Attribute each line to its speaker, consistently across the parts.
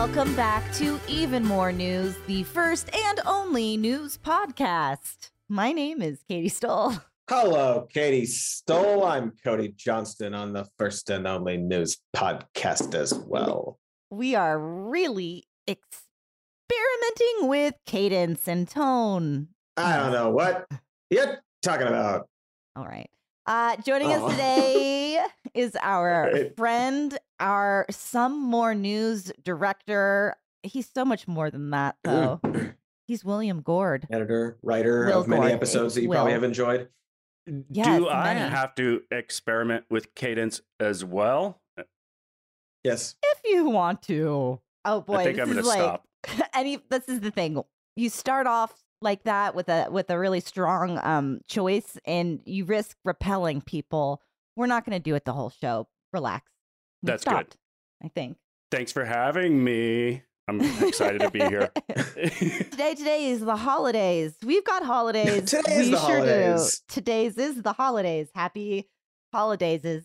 Speaker 1: Welcome back to Even More News, the first and only news podcast. My name is Katie Stoll.
Speaker 2: Hello, Katie Stoll. I'm Cody Johnston on the first and only news podcast as well.
Speaker 1: We are really experimenting with cadence and tone.
Speaker 2: I don't know what you're talking about.
Speaker 1: All right. Uh, joining
Speaker 2: Oh.
Speaker 1: us today is our friend, our Some More News director. He's so much more than that, though. He's William Gordh.
Speaker 2: Editor, writer
Speaker 1: Will
Speaker 2: of many
Speaker 1: Gordh.
Speaker 2: episodes that you probably have enjoyed.
Speaker 1: Yes,
Speaker 3: Do I
Speaker 1: many.
Speaker 3: have to experiment with cadence as well?
Speaker 2: Yes.
Speaker 1: If you want to. Oh boy,
Speaker 3: I think
Speaker 1: this
Speaker 3: I'm going
Speaker 1: is
Speaker 3: to
Speaker 1: like
Speaker 3: stop.
Speaker 1: any this is the thing you start off like that with a with a really strong um choice and you risk repelling people we're not going to do it the whole show relax We
Speaker 3: That's good.
Speaker 1: i think
Speaker 3: Thanks for having me. I'm excited to be here.
Speaker 1: today today is the holidays we've got holidays
Speaker 2: Today is
Speaker 1: we
Speaker 2: the
Speaker 1: sure
Speaker 2: holidays.
Speaker 1: do today's is the holidays happy holidays is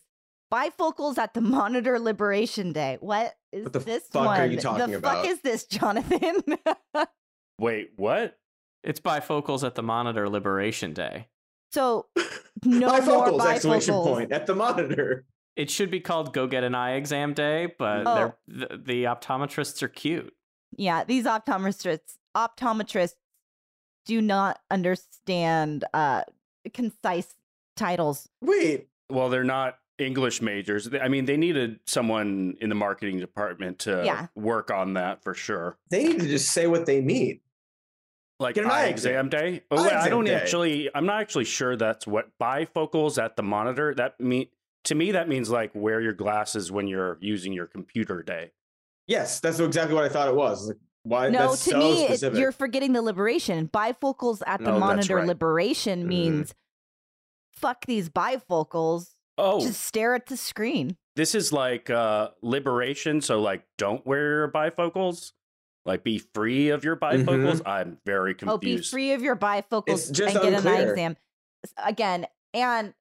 Speaker 1: bifocals at the monitor liberation day what is
Speaker 2: What the
Speaker 1: this
Speaker 2: fuck
Speaker 1: one
Speaker 2: are you talking
Speaker 1: the
Speaker 2: about?
Speaker 1: fuck is this jonathan
Speaker 3: Wait, what?
Speaker 4: It's bifocals at the Monitor Liberation Day.
Speaker 1: So no more
Speaker 2: bifocals,
Speaker 1: bifocals.
Speaker 2: exclamation point at the monitor.
Speaker 4: It should be called Go Get an Eye Exam Day, but
Speaker 1: Oh.
Speaker 4: they're, the, the optometrists are cute.
Speaker 1: Yeah, these optometrists optometrists do not understand uh concise titles.
Speaker 2: Wait,
Speaker 3: Well, they're not English majors. I mean, they needed someone in the marketing department to
Speaker 1: Yeah.
Speaker 3: work on that for sure.
Speaker 2: they need to just say what they mean.
Speaker 3: Like
Speaker 2: Get an
Speaker 3: eye
Speaker 2: eye
Speaker 3: exam day. Oh,
Speaker 2: Eye
Speaker 3: wait, I don't
Speaker 2: day.
Speaker 3: actually. I'm not actually sure that's what bifocals at the monitor. That mean to me that means like wear your glasses when you're using your computer day.
Speaker 2: Yes, that's exactly what I thought it was. Like, why?
Speaker 1: no,
Speaker 2: that's
Speaker 1: to
Speaker 2: so
Speaker 1: me, it-
Speaker 2: specific.
Speaker 1: you're forgetting the liberation. Bifocals at the
Speaker 2: Oh, that's
Speaker 1: monitor
Speaker 2: right.
Speaker 1: liberation
Speaker 2: Mhm.
Speaker 1: means fuck these bifocals.
Speaker 3: Oh,
Speaker 1: Just stare at the screen.
Speaker 3: this is like uh liberation so like don't wear your bifocals like be free of your bifocals i'm very
Speaker 1: Oh, be
Speaker 3: confused
Speaker 1: free of your bifocals
Speaker 2: It's just
Speaker 1: and get an eye exam. Again, and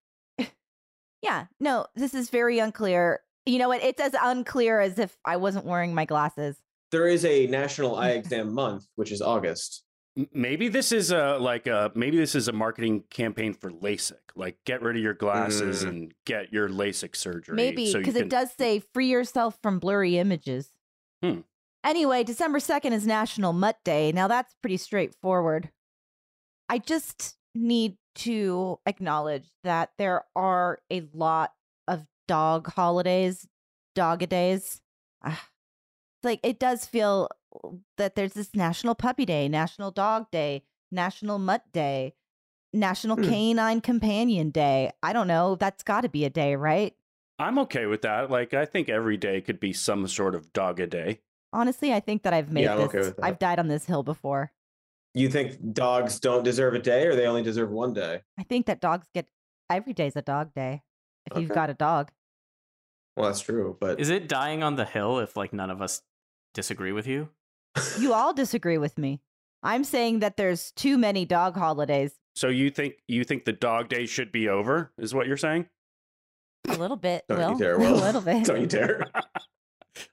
Speaker 1: yeah, no, this is very unclear. You know what? It's as unclear as if I wasn't wearing my glasses.
Speaker 2: there is a National Eye Exam Month, which is August.
Speaker 3: Maybe this is a like a maybe this is a marketing campaign for lasik like get rid of your glasses
Speaker 2: Mm.
Speaker 3: and get your lasik surgery
Speaker 1: Maybe
Speaker 3: so
Speaker 1: because
Speaker 3: can-
Speaker 1: it does say free yourself from blurry images.
Speaker 3: Hmm.
Speaker 1: Anyway, December 2nd is National Mutt Day. Now that's pretty straightforward. I just need to acknowledge that there are a lot of dog holidays, dog days. Ah, like it does feel that there's this National Puppy Day, National Dog Day, National Mutt Day, National
Speaker 2: Hmm.
Speaker 1: Canine Companion Day. I don't know. That's got to be a day, right?
Speaker 3: i'm okay with that like i think every day could be some sort of dog a day
Speaker 1: Honestly, I think that I've made
Speaker 2: Yeah,
Speaker 1: this.
Speaker 2: okay.
Speaker 1: I've died on this hill before.
Speaker 2: You think dogs don't deserve a day, or they only deserve one day?
Speaker 1: I think that dogs get every day's a dog day if you've got a dog.
Speaker 2: Well, that's true, but
Speaker 4: Is it dying on the hill if like none of us disagree with you?
Speaker 1: You all disagree with me. I'm saying that there's too many dog holidays.
Speaker 3: so you think you think the dog day should be over is what you're saying
Speaker 1: A little bit,
Speaker 2: Don't
Speaker 1: Will.
Speaker 2: you dare,
Speaker 1: a little bit.
Speaker 2: don't you dare.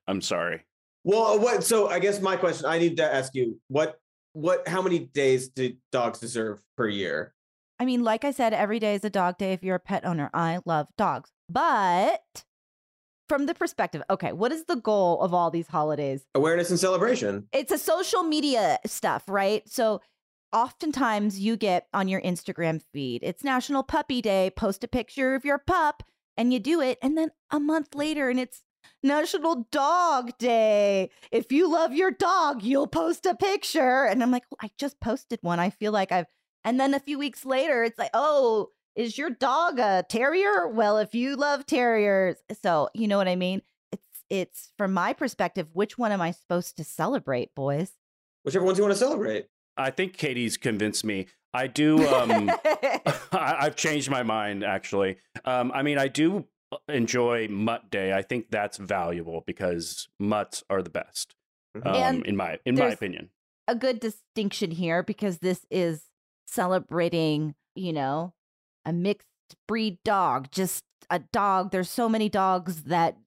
Speaker 3: i'm sorry
Speaker 2: Well, what? So I guess my question, I need to ask you, what, what, how many days do dogs deserve per year?
Speaker 1: I mean, like I said, every day is a dog day if you're a pet owner. I love dogs. But from the perspective, okay, what is the goal of all these holidays?
Speaker 2: Awareness and celebration.
Speaker 1: it's a social media stuff, right? So oftentimes you get on your Instagram feed, it's National Puppy Day, post a picture of your pup, and you do it. And then a month later, and it's National Dog Day. If you love your dog, you'll post a picture. And I'm like, "Well, I just posted one. I feel like I've, and then a few weeks later, it's like, oh, is your dog a terrier? Well, if you love terriers, so you know what I mean? It's, it's from my perspective, which one am I supposed to celebrate, boys?
Speaker 2: Whichever ones you want to celebrate.
Speaker 3: i think katie's convinced me i do um I, I've changed my mind actually. Um, I mean, I do enjoy Mutt Day. I think that's valuable because mutts are the best,
Speaker 2: Mhm.
Speaker 3: um, in my in my opinion.
Speaker 1: a good distinction here because this is celebrating, you know, a mixed breed dog, just a dog. There's so many dogs that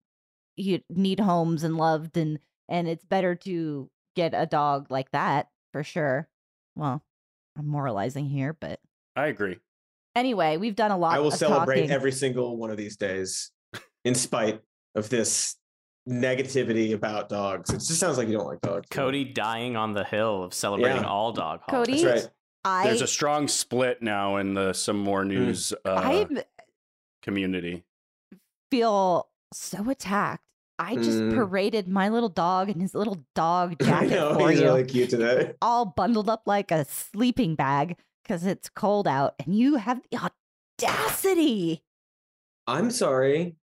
Speaker 1: you need homes and loved and and it's better to get a dog like that for sure. Well, I'm moralizing here, but
Speaker 3: I agree.
Speaker 1: Anyway, we've done a lot.
Speaker 5: I will
Speaker 1: of
Speaker 5: celebrate
Speaker 1: talking.
Speaker 5: every single one of these days, in spite of this negativity about dogs. It just sounds like you don't like dogs.
Speaker 4: Cody dying on the hill of celebrating
Speaker 5: Yeah.
Speaker 4: all dog
Speaker 1: Cody?
Speaker 4: holidays.
Speaker 5: That's right.
Speaker 1: I
Speaker 3: There's a strong split now in the some more news uh, community.
Speaker 1: feel so attacked. I just
Speaker 5: Mm.
Speaker 1: paraded my little dog in his little dog
Speaker 5: I
Speaker 1: jacket
Speaker 5: know
Speaker 1: for
Speaker 5: he's
Speaker 1: you,
Speaker 5: really cute today.
Speaker 1: all bundled up like a sleeping bag because it's cold out, and you have the audacity.
Speaker 5: I'm sorry.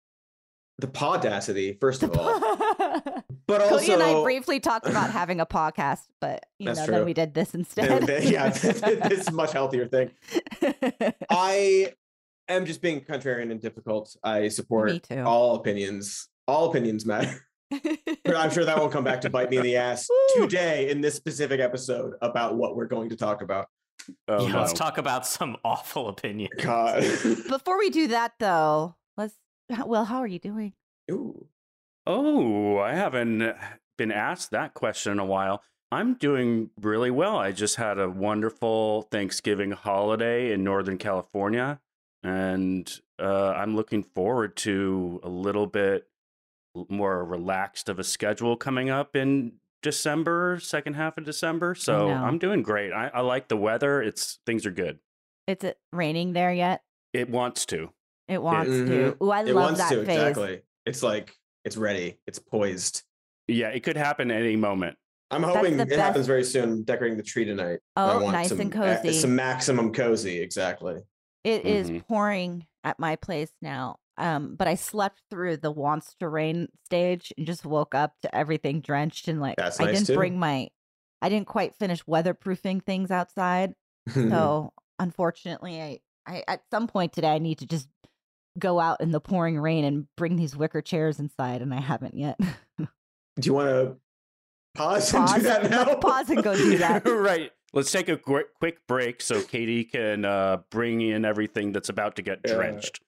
Speaker 5: The podacity, first of all, but also
Speaker 1: Cody and I briefly talked about having a podcast, but you know,
Speaker 5: true.
Speaker 1: then we did this instead.
Speaker 5: then- yeah, this is much healthier thing. I am just being contrarian and difficult. I support all opinions. All opinions matter. But I'm sure that will come back to bite me in the ass today in this specific episode about what we're going to talk about.
Speaker 3: Oh,
Speaker 4: Yeah,
Speaker 3: no.
Speaker 4: Let's talk about some awful opinions.
Speaker 5: God.
Speaker 1: Before we do that, though, let's. Well, how are you doing?
Speaker 5: Ooh.
Speaker 3: Oh, I haven't been asked that question in a while. I'm doing really well. I just had a wonderful Thanksgiving holiday in Northern California, and uh, I'm looking forward to a little bit more relaxed of a schedule coming up in December, second half of December. So. I'm doing great. I, I like the weather. It's things are good.
Speaker 1: Is it raining there yet?
Speaker 3: It wants to.
Speaker 1: It wants to.
Speaker 5: Mhm.
Speaker 1: Ooh, I
Speaker 5: It
Speaker 1: love
Speaker 5: wants
Speaker 1: that
Speaker 5: to,
Speaker 1: phase.
Speaker 5: exactly. It's like it's ready. It's poised.
Speaker 3: Yeah, it could happen any moment.
Speaker 5: I'm hoping it
Speaker 1: best-
Speaker 5: happens very soon. I'm decorating the tree tonight. I
Speaker 1: Oh,
Speaker 5: want
Speaker 1: nice
Speaker 5: some,
Speaker 1: and
Speaker 5: uh,
Speaker 1: cozy.
Speaker 5: some maximum cozy, exactly.
Speaker 1: It is
Speaker 3: Mhm.
Speaker 1: pouring at my place now. Um, but I slept through the wants to rain stage and just woke up to everything drenched and like
Speaker 5: That's
Speaker 1: I
Speaker 5: nice,
Speaker 1: didn't
Speaker 5: too.
Speaker 1: bring my I didn't quite finish weatherproofing things outside. So unfortunately I, I at some point today I need to just go out in the pouring rain and bring these wicker chairs inside and I haven't yet.
Speaker 5: Do you want to pause, and do that now?
Speaker 1: Pause and go do that.
Speaker 3: right. Let's take a qu- quick break so Katie can uh, bring in everything that's about to get
Speaker 5: Yeah.
Speaker 3: drenched.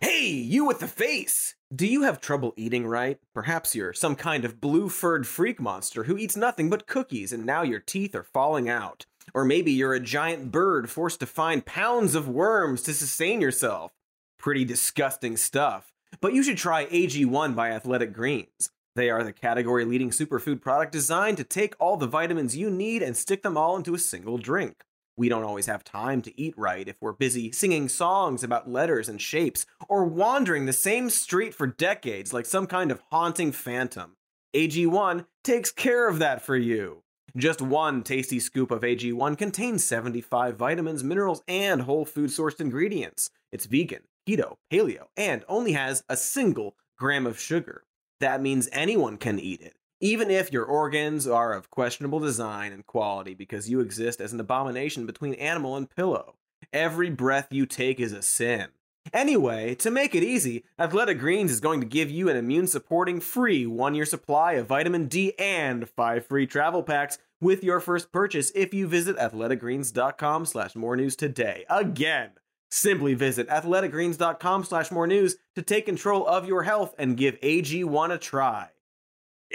Speaker 2: Hey, you with the face! Do you have trouble eating right? Perhaps you're some kind of blue furred freak monster who eats nothing but cookies and now your teeth are falling out. Or maybe you're a giant bird forced to find pounds of worms to sustain yourself. Pretty disgusting stuff. But you should try AG1 by Athletic Greens. They are the category leading superfood product designed to take all the vitamins you need and stick them all into a single drink. We don't always have time to eat right if we're busy singing songs about letters and shapes or wandering the same street for decades like some kind of haunting phantom. AG1 takes care of that for you. Just one tasty scoop of AG1 contains 75 vitamins, minerals, and whole food sourced ingredients. It's vegan, keto, paleo, and only has a single gram of sugar. That means anyone can eat it, even if your organs are of questionable design and quality because you exist as an abomination between animal and pillow. Every breath you take is a sin. Anyway, to make it easy, Athletic Greens is going to give you an immune supporting free one year supply of vitamin D and five free travel packs with your first purchase if you visit athleticgreens.com slash more news today. Again, simply visit athleticgreens.com slash more news to take control of your health and give AG1 a try.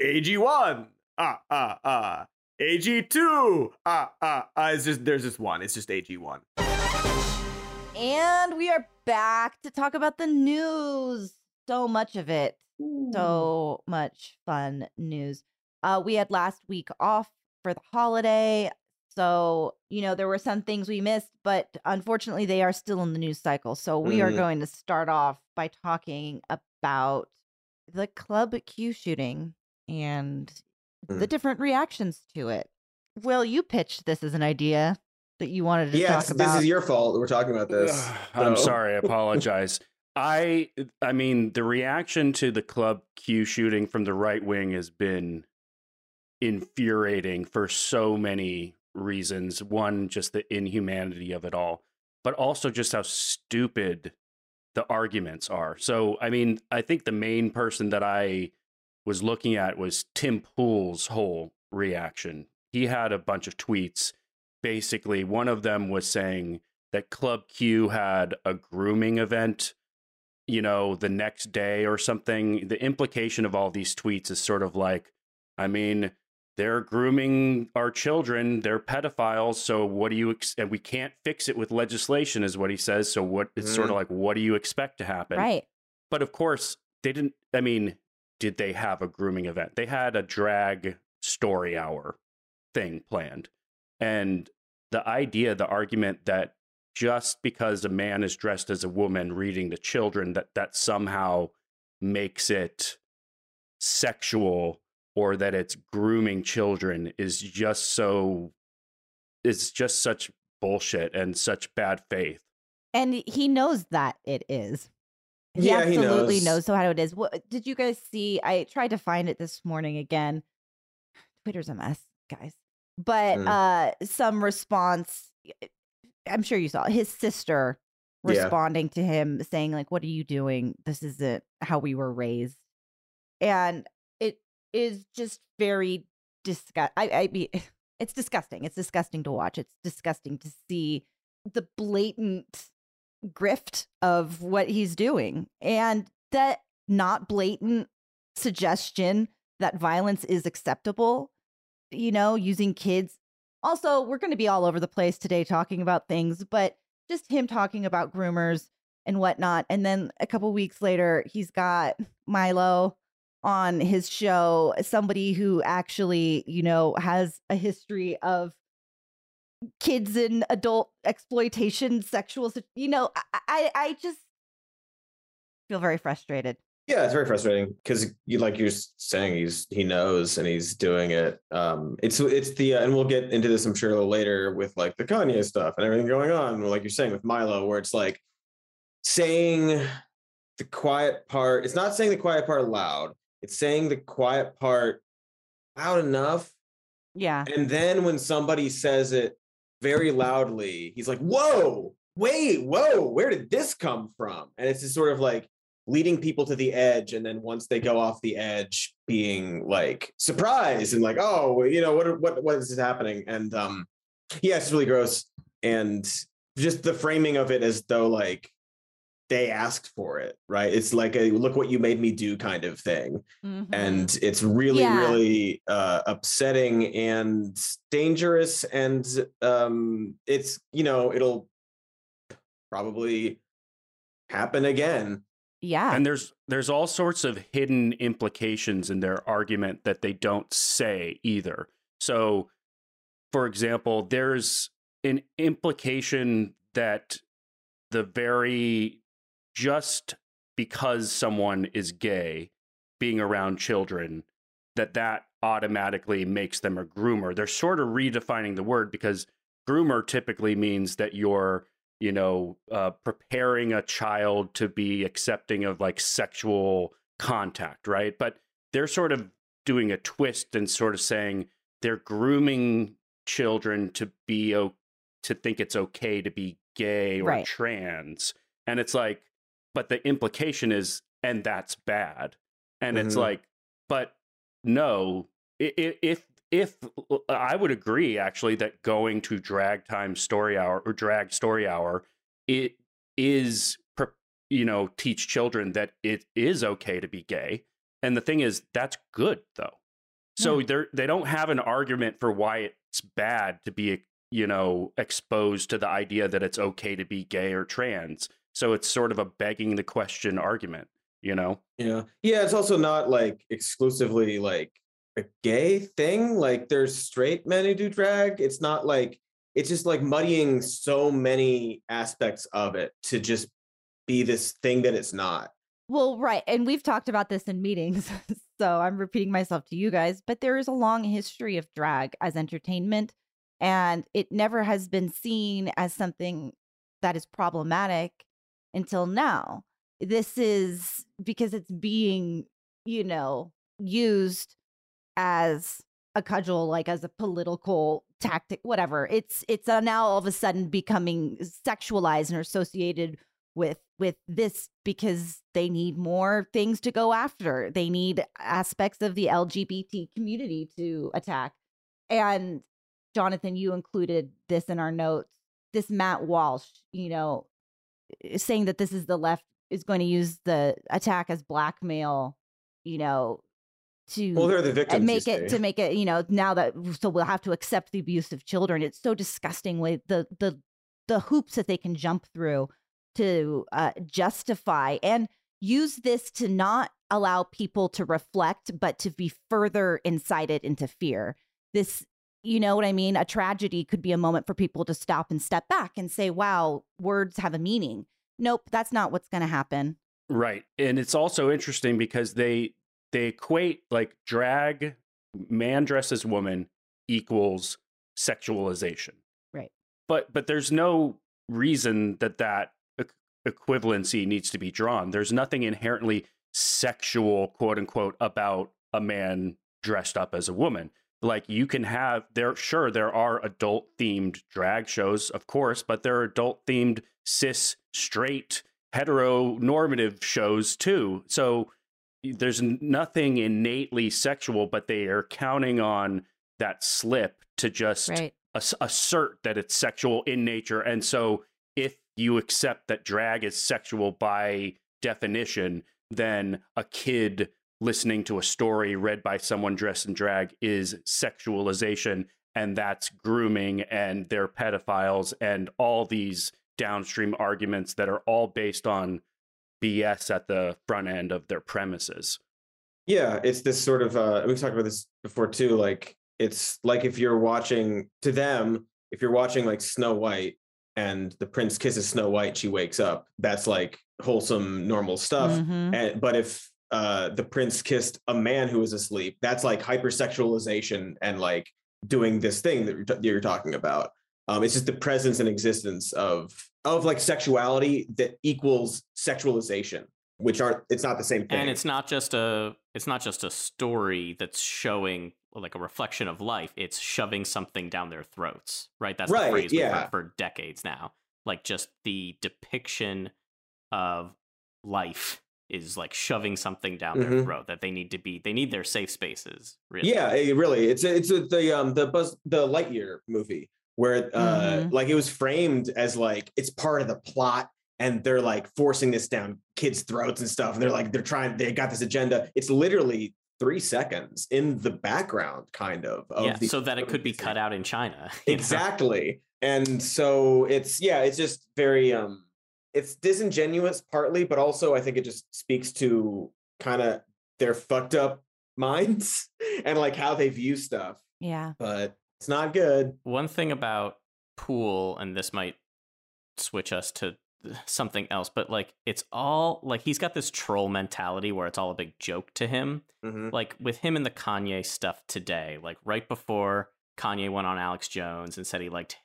Speaker 2: AG1! Ah, ah, ah. AG2! Ah, ah, ah. It's just, there's just one. It's just AG1.
Speaker 1: And we are back to talk about the news. So much of it. So much fun news. Uh, we had last week off for the holiday. So, you know, there were some things we missed, but unfortunately, they are still in the news cycle. So, we are
Speaker 5: Mhm.
Speaker 1: going to start off by talking about the Club Q shooting and the
Speaker 5: Mm.
Speaker 1: different reactions to it. Will, you pitched this as an idea that you wanted to
Speaker 5: Yes,
Speaker 1: talk
Speaker 5: this is your fault. We're talking about this.
Speaker 3: I'm sorry. I apologize. I I mean the reaction to the Club Q shooting from the right wing has been infuriating for so many reasons. One, just the inhumanity of it all, but also just how stupid the arguments are. So, I mean, I think the main person that I was looking at was Tim Pool's whole reaction. He had a bunch of tweets. Basically, one of them was saying that Club Q had a grooming event you know, the next day or something. The implication of all these tweets is sort of like, I mean, they're grooming our children, they're pedophiles. So what do you ex- and we can't fix it with legislation, is what he says. So what it's sort of mm. like, what do you expect to happen?
Speaker 1: Right.
Speaker 3: But of course, they didn't. I mean, did they have a grooming event? They had a drag story hour thing planned. And the idea, the argument that just because a man is dressed as a woman reading to children, that that somehow makes it sexual or that it's grooming children is just so it's just such bullshit and such bad faith.
Speaker 1: And he knows that it is. He
Speaker 2: Yeah, he
Speaker 1: absolutely
Speaker 2: knows.
Speaker 1: knows. so how it is. What did you guys see? I tried to find it this morning again. Twitter's a mess, guys. But
Speaker 2: Mm.
Speaker 1: uh some response I'm sure you saw his sister
Speaker 2: Yeah.
Speaker 1: responding to him saying like what are you doing? This isn't how we were raised. And it is just very disgust I I mean it's disgusting. It's disgusting to watch. It's disgusting to see the blatant grift of what he's doing and that not blatant suggestion that violence is acceptable you know using kids. Also we're going to be all over the place today talking about things but just him talking about groomers and whatnot and then a couple weeks later he's got milo on his show somebody who actually you know has a history of kids in adult exploitation sexual you know i i, just feel very frustrated
Speaker 2: Yeah, it's very frustrating because you like you're saying he's he knows and he's doing it. Um, it's it's the and we'll get into this I'm sure a little later with like the Kanye stuff and everything going on. Like you're saying with Milo, where it's like saying the quiet part. It's not saying the quiet part loud. It's saying the quiet part loud enough
Speaker 1: yeah
Speaker 2: and then when somebody says it very loudly, he's like, whoa, wait, whoa, where did this come from? And it's just sort of like leading people to the edge. And then once they go off the edge, being like surprised and like, oh, you know, what what what is happening? And um, yeah, it's really gross. And just the framing of it as though like they asked for it, right? It's like a look what you made me do kind of thing
Speaker 1: Mhm.
Speaker 2: and it's really
Speaker 1: Yeah.
Speaker 2: really uh, upsetting and dangerous and um, it's you know it'll probably happen again
Speaker 1: yeah
Speaker 3: And there's there's all sorts of hidden implications in their argument that they don't say either. So, for example, there's an implication that the very just because someone is gay being around children that that automatically makes them a groomer. They're sort of redefining the word because groomer typically means that you're you know, uh, preparing a child to be accepting of like sexual contact, right? But they're sort of doing a twist and sort of saying they're grooming children to be o- to think it's okay to be gay or
Speaker 1: Right.
Speaker 3: trans, and it's like, but the implication is, and that's bad, and it's
Speaker 2: Mhm.
Speaker 3: like, but no, if if I would agree actually that going to drag time story hour or drag story hour it is you know teach children that it is okay to be gay. And the thing is that's good though. So they're they don't have an argument for why it's bad to be you know exposed to the idea that it's okay to be gay or trans so it's sort of a begging the question argument you know
Speaker 2: yeah yeah it's also not like exclusively like a gay thing like there's straight men who do drag it's not like it's just like muddying so many aspects of it to just be this thing that it's not
Speaker 1: Well, right. And we've talked about this in meetings. so I'm repeating myself to you guys, but there is a long history of drag as entertainment, and it never has been seen as something that is problematic until now. This is because it's being, you know, used as a cudgel like as a political tactic whatever. It's it's uh, now all of a sudden becoming sexualized and associated with with this because they need more things to go after. They need aspects of the lgbt community to attack. And jonathan you included this in our notes. This matt walsh you know saying that this is the left is going to use the attack as blackmail, you know, to
Speaker 2: Well, they're the victims.
Speaker 1: make it
Speaker 2: say.
Speaker 1: to make it you know now that so we'll have to accept the abuse of children it's so disgusting way the the the hoops that they can jump through to uh, justify and use this to not allow people to reflect but to be further incited into fear this you know what i mean a tragedy could be a moment for people to stop and step back and say wow words have a meaning nope that's not what's going to happen
Speaker 3: Right. And it's also interesting because they they equate like drag man dresses woman equals sexualization.
Speaker 1: Right.
Speaker 3: But but there's no reason that that equ- equivalency needs to be drawn. There's nothing inherently sexual quote unquote about a man dressed up as a woman. Like you can have there sure there are adult themed drag shows of course, but there are adult themed cis straight heteronormative shows too. So there's nothing innately sexual, but they are counting on that slip to just
Speaker 1: right
Speaker 3: ass- assert that it's sexual in nature. And so if you accept that drag is sexual by definition, then a kid listening to a story read by someone dressed in drag is sexualization and that's grooming and they're pedophiles and all these downstream arguments that are all based on BS at the front end of their premises.
Speaker 2: Yeah, it's this sort of uh we talked about this before too. Like it's like if you're watching to them, if you're watching like Snow White and the prince kisses Snow White, she wakes up. That's like wholesome, normal stuff.
Speaker 1: Mhm.
Speaker 2: And but if uh the prince kissed a man who was asleep, that's like hypersexualization and like doing this thing that you're, that you're talking about. Um, it's just the presence and existence of of like sexuality that equals sexualization, which aren't. It's not the same thing.
Speaker 4: and it's not just a it's not just a story that's showing like a reflection of life it's shoving something down their throats right that's
Speaker 2: Right,
Speaker 4: the phrase we've
Speaker 2: yeah.
Speaker 4: heard for decades now like just the depiction of life is like shoving something down their
Speaker 2: Mhm.
Speaker 4: throat that they need to be they need their safe spaces really
Speaker 2: Yeah, it really. It's it's a, the um the Buzz the Lightyear movie where uh
Speaker 1: Mhm.
Speaker 2: like it was framed as like it's part of the plot and they're like forcing this down kids' throats and stuff. And they're like they're trying they got this agenda. It's literally three seconds in the background, kind of. of
Speaker 4: yeah
Speaker 2: the-
Speaker 4: so that it could be cut out in china you know?
Speaker 2: Exactly. And so it's yeah, it's just very um it's disingenuous partly, but also I think it just speaks to kind of their fucked up minds and like how they view stuff.
Speaker 1: yeah
Speaker 2: But it's not good.
Speaker 4: One thing about Pool, and this might switch us to something else, but like it's all like he's got this troll mentality where it's all a big joke to him.
Speaker 2: Mhm.
Speaker 4: Like with him and the Kanye stuff today, like right before Kanye went on Alex Jones and said he liked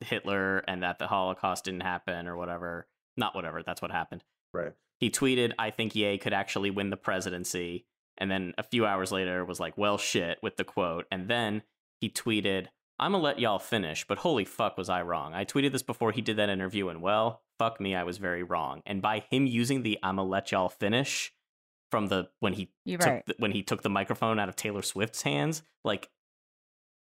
Speaker 4: Hitler and that the Holocaust didn't happen or whatever. Not whatever, that's what happened.
Speaker 2: Right.
Speaker 4: He tweeted, I think Ye could actually win the presidency. And then a few hours later was like, well, shit, with the quote. And then he tweeted, I'm gonna let y'all finish, but holy fuck was I wrong. I tweeted this before he did that interview, and well, fuck me, I was very wrong. And by him using the I'm gonna let y'all finish from the when he
Speaker 1: You're
Speaker 4: took
Speaker 1: right.
Speaker 4: the, when he took the microphone out of Taylor Swift's hands, like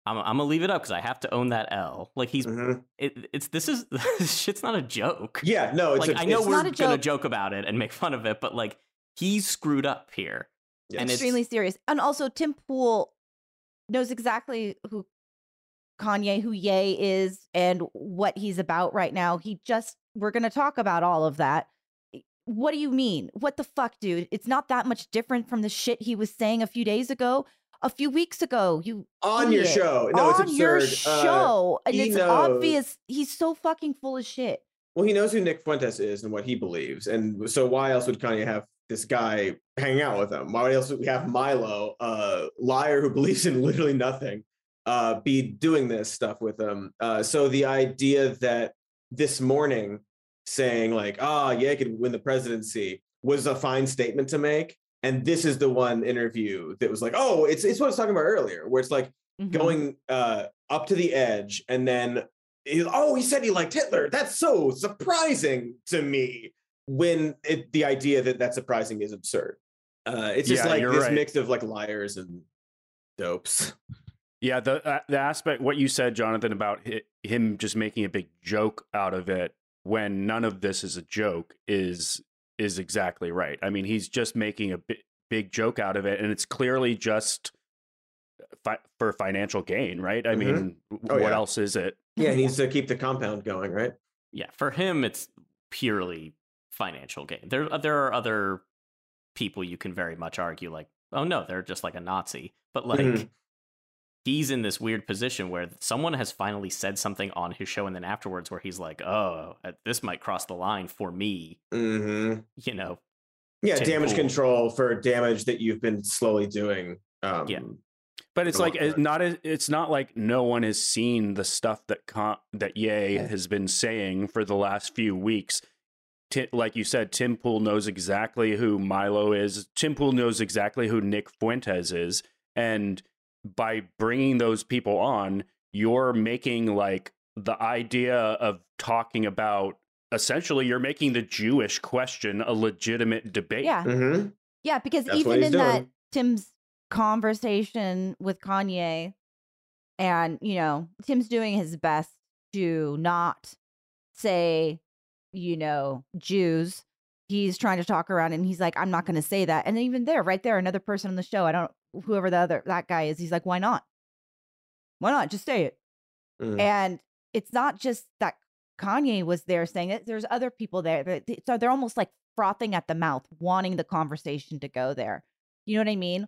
Speaker 4: I'm, I'm gonna leave it up because I have to own that L. Like he's
Speaker 2: Mhm.
Speaker 4: it, it's this is this shit's not a joke.
Speaker 2: Yeah, no, it's
Speaker 4: like
Speaker 2: a,
Speaker 4: I know
Speaker 2: it's-
Speaker 4: we're
Speaker 1: not a
Speaker 4: gonna
Speaker 1: joke.
Speaker 4: joke about it and make fun of it, but like he's screwed up here.
Speaker 2: yes.
Speaker 4: and it's-
Speaker 1: extremely serious. And also, Tim Pool knows exactly who Kanye, who Ye is, and what he's about right now. He just, we're going to talk about all of that. What do you mean? What the fuck, dude? It's not that much different from the shit he was saying a few days ago, a few weeks ago. You
Speaker 2: on your show. No,
Speaker 1: on
Speaker 2: it's
Speaker 1: your.
Speaker 2: Uh,
Speaker 1: show, and it's
Speaker 2: knows.
Speaker 1: obvious he's so fucking full of shit.
Speaker 2: well, he knows who Nick Fuentes is and what he believes, and so why else would Kanye have this guy hanging out with him? Why else would we have Milo, a liar who believes in literally nothing, uh, be doing this stuff with him? Uh, so the idea that this morning saying like, ah, yeah, I could win the presidency was a fine statement to make. And this is the one interview that was like, oh, it's it's what I was talking about earlier, where it's like
Speaker 1: Mhm.
Speaker 2: going uh, up to the edge, and then he, oh, he said he liked Hitler. That's so surprising to me. When it, the idea that that's surprising is absurd. Uh, it's just
Speaker 3: Yeah,
Speaker 2: like this
Speaker 3: right.
Speaker 2: mix of like liars and dopes.
Speaker 3: Yeah, the uh, the aspect what you said, Jonathan, about hi him just making a big joke out of it when none of this is a joke is is exactly right. I mean, he's just making a bi- big joke out of it, and it's clearly just fi- for financial gain, right? I
Speaker 2: Mhm.
Speaker 3: mean, w-
Speaker 2: Oh,
Speaker 3: what
Speaker 2: yeah.
Speaker 3: else is it?
Speaker 2: Yeah, he needs to keep the compound going, right?
Speaker 4: Yeah, for him, it's purely financial gain. There, there are other people you can very much argue, like, oh no, they're just like a Nazi. But like,
Speaker 2: Mhm.
Speaker 4: He's in this weird position where someone has finally said something on his show, and then afterwards, where he's like, oh, uh, this might cross the line for me.
Speaker 2: hmm
Speaker 4: You know,
Speaker 2: Yeah, damage
Speaker 4: Pool.
Speaker 2: control for damage that you've been slowly doing. Um,
Speaker 4: Yeah.
Speaker 3: But it's like it's not. a- It's not like no one has seen the stuff that con- that Ye has been saying for the last few weeks. Ti- like you said, Tim Pool knows exactly who Milo is. Tim Pool knows exactly who Nick Fuentes is, and by bringing those people on, you're making like the idea of talking about. Essentially, you're making the Jewish question a legitimate debate.
Speaker 1: Yeah.
Speaker 2: mhm.
Speaker 1: Yeah, because
Speaker 2: That's
Speaker 1: even
Speaker 2: he's
Speaker 1: in that. Tim's conversation with Kanye, and you know, Tim's doing his best to not say, you know, Jews. He's trying to talk around and he's like, I'm not going to say that. And even there, right there, another person on the show, I don't, whoever the other, that guy is, he's like, why not? Why not? Just say it.
Speaker 2: Mm.
Speaker 1: And it's not just that Kanye was there saying it. There's other people there. that- So they're almost like frothing at the mouth, wanting the conversation to go there. You know what I mean?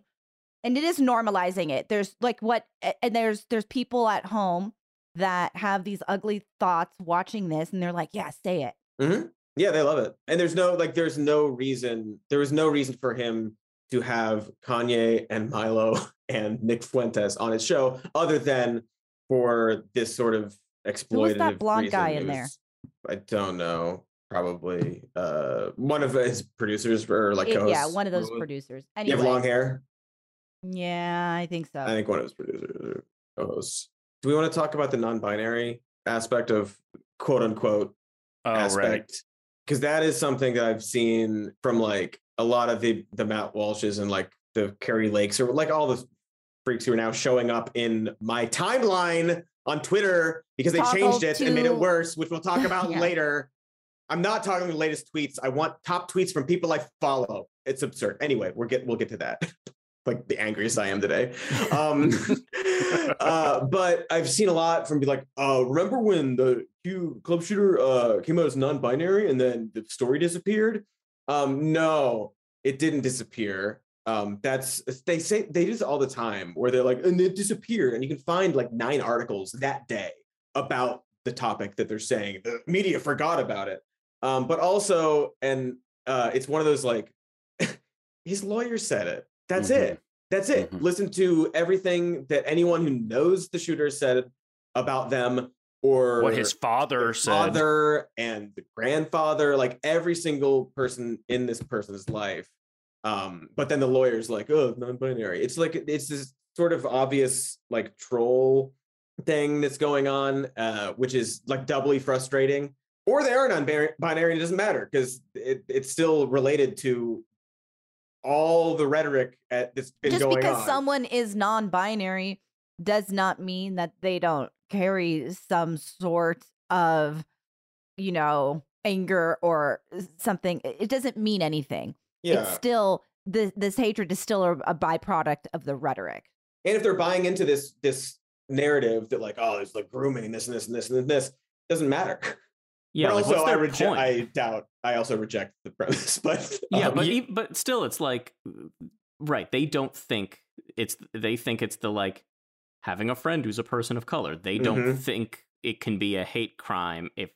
Speaker 1: And it is normalizing it. There's like what, and there's there's people at home that have these ugly thoughts watching this, and they're like, "Yeah, say it."
Speaker 2: hmm Yeah, they love it. And there's no like there's no reason there was no reason for him to have Kanye and Milo and Nick Fuentes on his show other than for this sort of exploitative
Speaker 1: that blonde guy in
Speaker 2: It
Speaker 1: there?
Speaker 2: I don't know. Probably uh one of his producers or like
Speaker 1: It- yeah, one of those
Speaker 2: What was-
Speaker 1: producers.
Speaker 2: You have long hair?
Speaker 1: yeah, I think so.
Speaker 2: I think one of his producers or co-hosts. Do we want to talk about the non-binary aspect of quote unquote
Speaker 3: Oh, right.
Speaker 2: aspect because that is something that I've seen from like a lot of the the Matt Walshes and like the Kari Lakes or like all the freaks who are now showing up in my timeline on Twitter because they
Speaker 1: Toggle
Speaker 2: changed it and made it worse, which we'll talk about
Speaker 1: Yeah.
Speaker 2: later. I'm not talking the latest tweets. I want top tweets from people I follow. It's absurd. Anyway, we're get we'll get to that. like the angriest I am today. Um, uh, but I've seen a lot from be like, uh, remember when the Q club shooter uh, came out as non-binary and then the story disappeared? Um, no, it didn't disappear. Um, that's they say they do this all the time where they're like, and it disappeared, and you can find like nine articles that day about the topic that they're saying. The media forgot about it. Um, but also, and uh, it's one of those like his lawyer said it. That's
Speaker 3: Mhm.
Speaker 2: it. That's it.
Speaker 3: Mhm.
Speaker 2: Listen to everything that anyone who knows the shooter said about them or
Speaker 3: What his father
Speaker 2: the
Speaker 3: said.
Speaker 2: father and the grandfather, like every single person in this person's life. Um, but then the lawyer's like, oh, non-binary. It's like it's this sort of obvious like troll thing that's going on, uh, which is like doubly frustrating. Or they are non-binary, it doesn't matter because it, it's still related to all the rhetoric at, that's been
Speaker 1: Just
Speaker 2: going
Speaker 1: because
Speaker 2: on.
Speaker 1: someone is non-binary does not mean that they don't carry some sort of, you know, anger or something. It it doesn't mean anything.
Speaker 2: yeah.
Speaker 1: It's still this this hatred is still a, a byproduct of the rhetoric.
Speaker 2: and if they're buying into this this narrative that like oh there's like grooming this and this and this and this doesn't matter
Speaker 4: yeah.
Speaker 2: but
Speaker 4: like,
Speaker 2: also
Speaker 4: what's
Speaker 2: i
Speaker 4: their
Speaker 2: reject i doubt i also reject the premise but
Speaker 4: yeah,
Speaker 2: um,
Speaker 4: but
Speaker 2: you-
Speaker 4: e- but still, it's like right. They don't think it's. They think it's the like having a friend who's a person of color. They don't
Speaker 2: Mhm.
Speaker 4: think it can be a hate crime if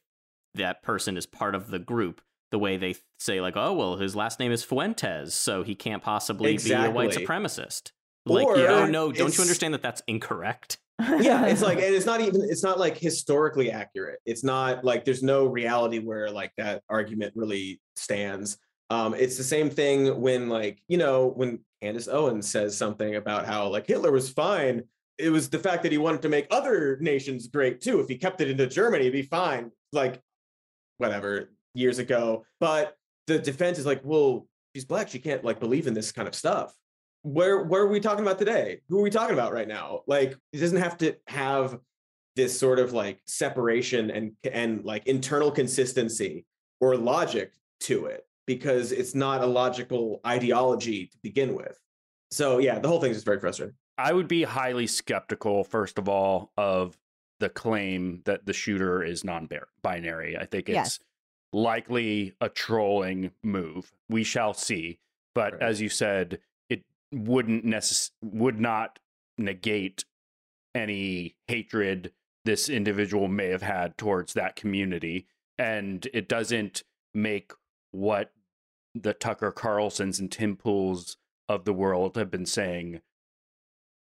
Speaker 4: that person is part of the group. The way they say like, oh well, his last name is Fuentes, so he can't possibly be a white supremacist. Like,
Speaker 2: Or
Speaker 4: yeah, oh no, don't you understand that that's incorrect?
Speaker 2: Yeah it's like and it's not even it's not like historically accurate. It's not like there's no reality where like that argument really stands. Um it's the same thing when like you know when candace owens says something about how like hitler was fine it was the fact that he wanted to make other nations great too. If he kept it into germany it'd be fine like whatever years ago. But the defense is like well she's black she can't like believe in this kind of stuff where where are we talking about today? Who are we talking about right now? Like it doesn't have to have this sort of like separation and and like internal consistency or logic to it. because it's not a logical ideology to begin with. So yeah, the whole thing is just very frustrating.
Speaker 3: I would be highly skeptical, first of all, of the claim that the shooter is non-binary. I think it's
Speaker 1: Yes.
Speaker 3: likely a trolling move. We shall see. But
Speaker 2: Right.
Speaker 3: as you said, it wouldn't necess- would not negate any hatred this individual may have had towards that community, and it doesn't make what the Tucker Carlsons and Tim Pools of the world have been saying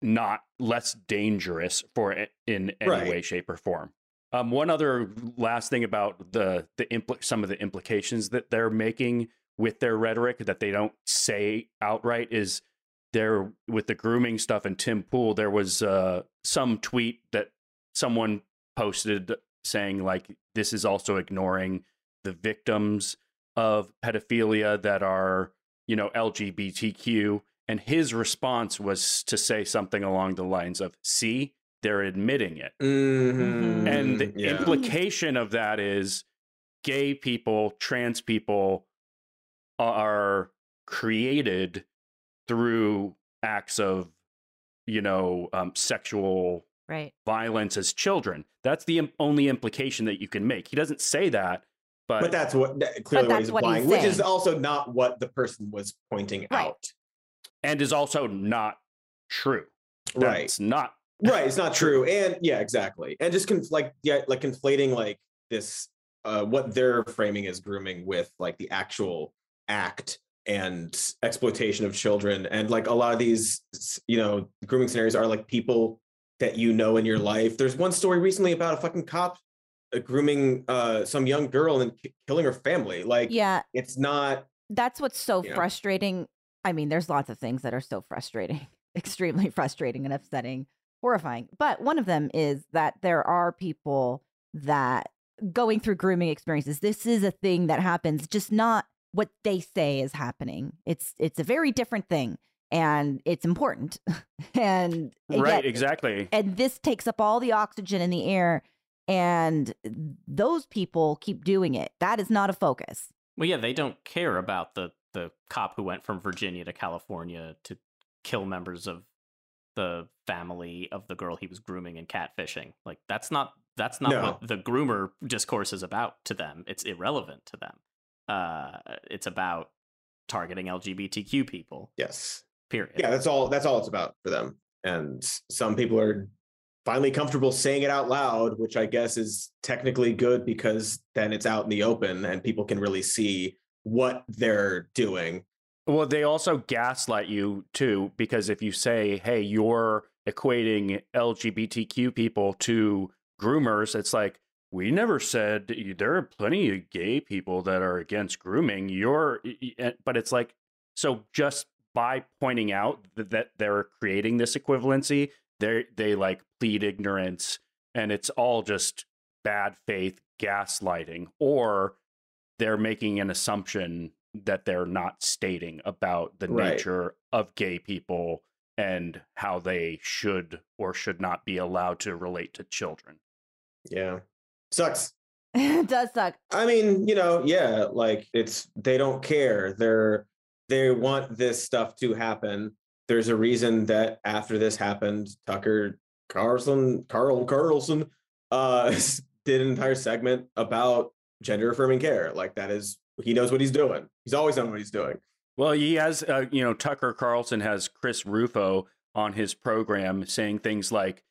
Speaker 3: not less dangerous for it in any
Speaker 2: Right.
Speaker 3: way, shape, or form. Um, one other last thing about the the impl- some of the implications that they're making with their rhetoric that they don't say outright is there with the grooming stuff and Tim Pool. There was uh, some tweet that someone posted saying like this is also ignoring the victims of pedophilia that are you know LGBTQ and his response was to say something along the lines of see they're admitting it
Speaker 2: Mhm.
Speaker 3: and the
Speaker 2: Yeah.
Speaker 3: implication of that is gay people trans people are created through acts of you know um, sexual
Speaker 1: Right.
Speaker 3: violence as children that's the im- only implication that you can make he doesn't say that but,
Speaker 2: but that's what that- clearly what
Speaker 1: that's
Speaker 2: he's
Speaker 1: what he's
Speaker 2: implying, which is also not what the person was pointing
Speaker 1: Right.
Speaker 2: out.
Speaker 3: and is also not true
Speaker 2: Right.
Speaker 3: that's not
Speaker 2: right it's not true and yeah exactly and just conf- like yeah like conflating like this uh what they're framing as grooming with like the actual act and exploitation of children and like a lot of these you know grooming scenarios are like people that you know in your life there's one story recently about a fucking cop uh, grooming uh some young girl and ki- killing her family like
Speaker 1: Yeah.
Speaker 2: it's not
Speaker 1: That's what's so frustrating. I mean, there's lots of things that are so frustrating, extremely frustrating and upsetting, horrifying. But one of them is that there are people that going through grooming experiences, this is a thing that happens, just not what they say is happening. It's it's a very different thing and it's important. and uh,
Speaker 3: right
Speaker 1: yet-
Speaker 3: exactly
Speaker 1: and this takes up all the oxygen in the air and those people keep doing it. That is not a focus.
Speaker 4: Well, yeah, they don't care about the the cop who went from Virginia to California to kill members of the family of the girl he was grooming and catfishing. Like that's not that's not
Speaker 2: No.
Speaker 4: what the groomer discourse is about to them. It's irrelevant to them. Uh, it's about targeting LGBTQ people.
Speaker 2: yes
Speaker 4: Period.
Speaker 2: yeah that's all that's all it's about for them and some people are finally comfortable saying it out loud which i guess is technically good because then it's out in the open and people can really see what they're doing
Speaker 3: Well, they also gaslight you too, because if you say, hey, you're equating LGBTQ people to groomers, it's like, we never said there are plenty of gay people that are against grooming. You're, but it's like, so just by pointing out that, that they're creating this equivalency, they they like plead ignorance, and it's all just bad faith gaslighting, or they're making an assumption that they're not stating about the
Speaker 2: Right.
Speaker 3: nature of gay people and how they should or should not be allowed to relate to children.
Speaker 2: yeah sucks.
Speaker 1: It does suck.
Speaker 2: i mean you know yeah like it's they don't care. They're they want this stuff to happen. There's a reason that after this happened tucker carlson carl carlson uh did an entire segment about gender affirming care. Like that is he knows what he's doing. He's always known what he's doing.
Speaker 3: Well, he has, uh, you know, Tucker Carlson has Chris Rufo on his program saying things like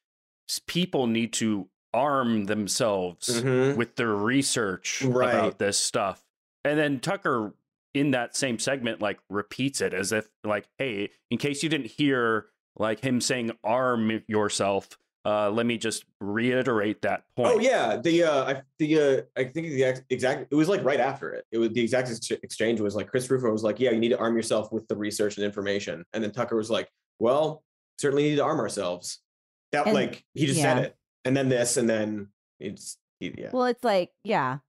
Speaker 3: people need to arm themselves
Speaker 2: Mhm.
Speaker 3: with their research
Speaker 2: Right.
Speaker 3: about this stuff. And then Tucker in that same segment like repeats it as if like, hey, in case you didn't hear like him saying arm yourself, uh, let me just reiterate that point.
Speaker 2: Oh yeah, the uh, I, the uh, I think the ex- exact it was like right after it. It was the exact ex- exchange was like Chris Rufo was like, yeah, you need to arm yourself with the research and information, and then Tucker was like, well, certainly need to arm ourselves. That
Speaker 1: And-
Speaker 2: like he just
Speaker 1: yeah.
Speaker 2: said it, and then this, and then it's yeah.
Speaker 1: Well, it's like, yeah,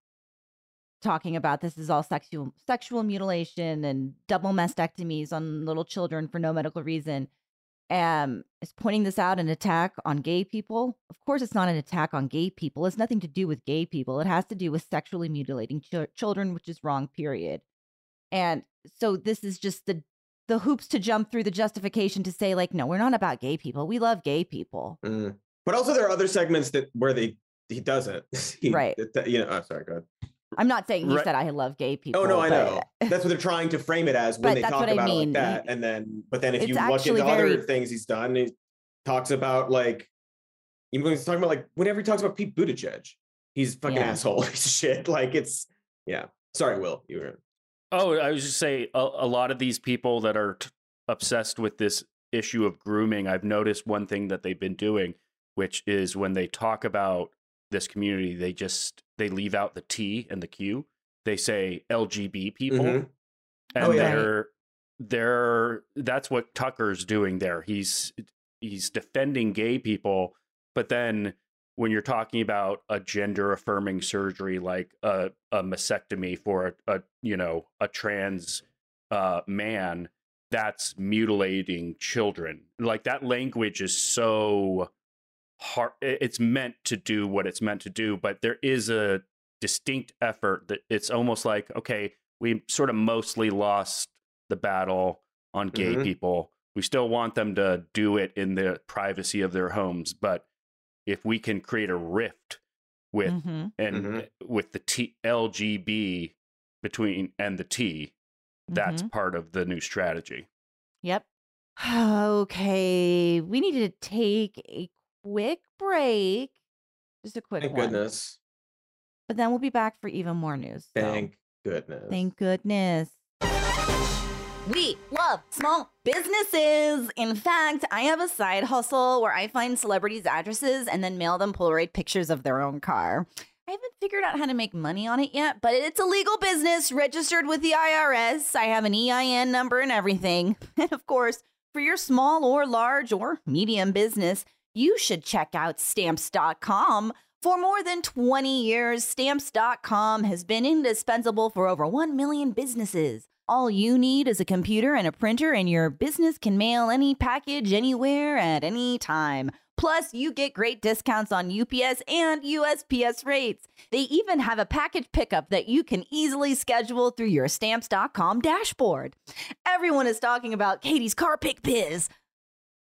Speaker 1: talking about this is all sexual sexual mutilation and double mastectomies on little children for no medical reason. Um, is pointing this out an attack on gay people? Of course, it's not an attack on gay people. It's nothing to do with gay people. It has to do with sexually mutilating chil- children, which is wrong. Period. And so this is just the the hoops to jump through the justification to say like no, we're not about gay people. We love gay people.
Speaker 2: Mm. But also there are other segments that where they he doesn't. He-
Speaker 1: Right.
Speaker 2: that- you know, oh, sorry, go ahead.
Speaker 1: I'm not saying he
Speaker 3: Right.
Speaker 1: said I love gay people.
Speaker 2: Oh no, I know. That's what they're trying to frame it as when they talk
Speaker 1: what I
Speaker 2: about it
Speaker 1: mean.
Speaker 2: like that. And then, but then if
Speaker 1: It's
Speaker 2: you look
Speaker 1: actually
Speaker 2: into other things he's done, he talks about like even when he's talking about like whenever he talks about Pete Buttigieg, he's a fucking
Speaker 1: Yeah.
Speaker 2: asshole piece of shit. Like it's yeah. Sorry, Will. You were
Speaker 3: Oh, I was just say a, a lot of these people that are t- obsessed with this issue of grooming. I've noticed one thing that they've been doing, which is when they talk about this community, they just they leave out the T and the Q. They say LGB people,
Speaker 2: Mhm.
Speaker 3: and
Speaker 2: Oh, yeah.
Speaker 3: they're they're that's what Tucker's doing there. He's he's defending gay people, but then when you're talking about a gender affirming surgery like a, a mastectomy for a, a you know a trans uh, man that's mutilating children like that language is so hard it's meant to do what it's meant to do but there is a distinct effort that it's almost like okay we sort of mostly lost the battle on gay
Speaker 2: Mhm.
Speaker 3: people we still want them to do it in the privacy of their homes but if we can create a rift with
Speaker 1: Mhm,
Speaker 3: and
Speaker 2: Mhm.
Speaker 3: with the T LGB between and the T, that's
Speaker 1: mhm.
Speaker 3: part of the new strategy.
Speaker 1: Yep. Okay, we need to take a quick break. Just a quick one.
Speaker 2: thank
Speaker 1: one.
Speaker 2: goodness.
Speaker 1: But then we'll be back for even more news. so
Speaker 2: Thank goodness.
Speaker 1: Thank goodness. We love small businesses. In fact, I have a side hustle where I find celebrities' addresses and then mail them Polaroid pictures of their own car. I haven't figured out how to make money on it yet, but it's a legal business registered with the IRS. I have an EIN number and everything. And of course, for your small or large or medium business, you should check out stamps.com. For more than 20 years, stamps.com has been indispensable for over 1 million businesses. All you need is a computer and a printer, and your business can mail any package anywhere at any time. Plus, you get great discounts on UPS and USPS rates. They even have a package pickup that you can easily schedule through your stamps.com dashboard. Everyone is talking about Katie's car pick biz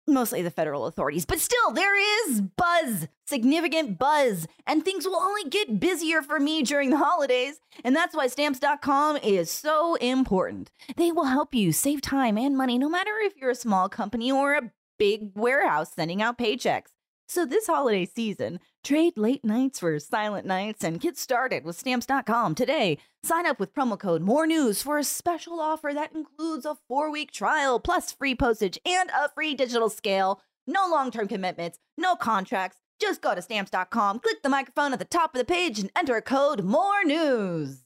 Speaker 1: mostly the federal authorities, but still, there is buzz, significant buzz, and things will only get busier for me during the holidays. And that's why stamps.com is so important. They will help you save time and money, no matter if you're a small company or a big warehouse sending out paychecks. So, this holiday season, trade late nights for silent nights and get started with stamps.com today. Sign up with promo code More News for a special offer that includes a four week trial plus free postage and a free digital scale. No long term commitments, no contracts. Just go to stamps.com, click the microphone at the top of the page, and enter code More News.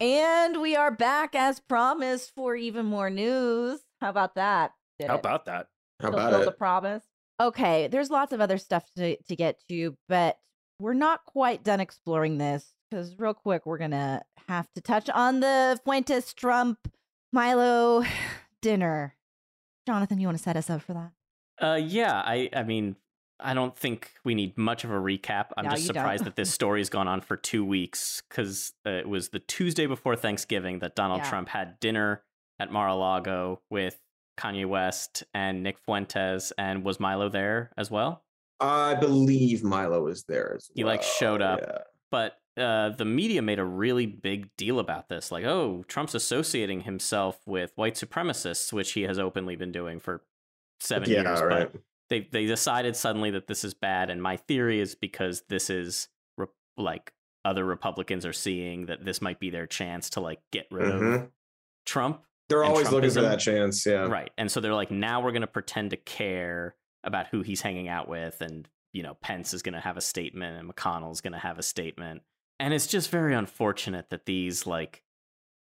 Speaker 1: And we are back as promised for even more news. How about that? Did
Speaker 3: How
Speaker 1: it.
Speaker 3: about that?
Speaker 2: How about
Speaker 1: fulfill
Speaker 2: it?
Speaker 1: the promise. Okay, there's lots of other stuff to, to get to, but we're not quite done exploring this because, real quick, we're gonna have to touch on the Fuentes Trump Milo dinner. Jonathan, you want to set us up for that?
Speaker 4: Uh, yeah, I, I mean, I don't think we need much of a recap. I'm
Speaker 1: No,
Speaker 4: just surprised that this story's gone on for two weeks because uh, it was the Tuesday before Thanksgiving that Donald
Speaker 1: Yeah.
Speaker 4: Trump had dinner at Mar-a-Lago with Kanye West and Nick Fuentes, and was Milo there as well?
Speaker 2: I believe Milo was there as
Speaker 4: He,
Speaker 2: well.
Speaker 4: like, showed up.
Speaker 2: yeah.
Speaker 4: But uh, the media made a really big deal about this. Like, oh, Trump's associating himself with white supremacists, which he has openly been doing for seven
Speaker 2: Yeah,
Speaker 4: years.
Speaker 2: right.
Speaker 4: But they they decided suddenly that this is bad, and my theory is because this is re- like other Republicans are seeing that this might be their chance to like get rid of
Speaker 2: Mhm.
Speaker 4: Trump,
Speaker 2: They're
Speaker 4: and
Speaker 2: always looking for that chance. Yeah.
Speaker 4: right? And so they're like, now we're going to pretend to care about who he's hanging out with, and you know, Pence is going to have a statement, and McConnell's going to have a statement, and it's just very unfortunate that these like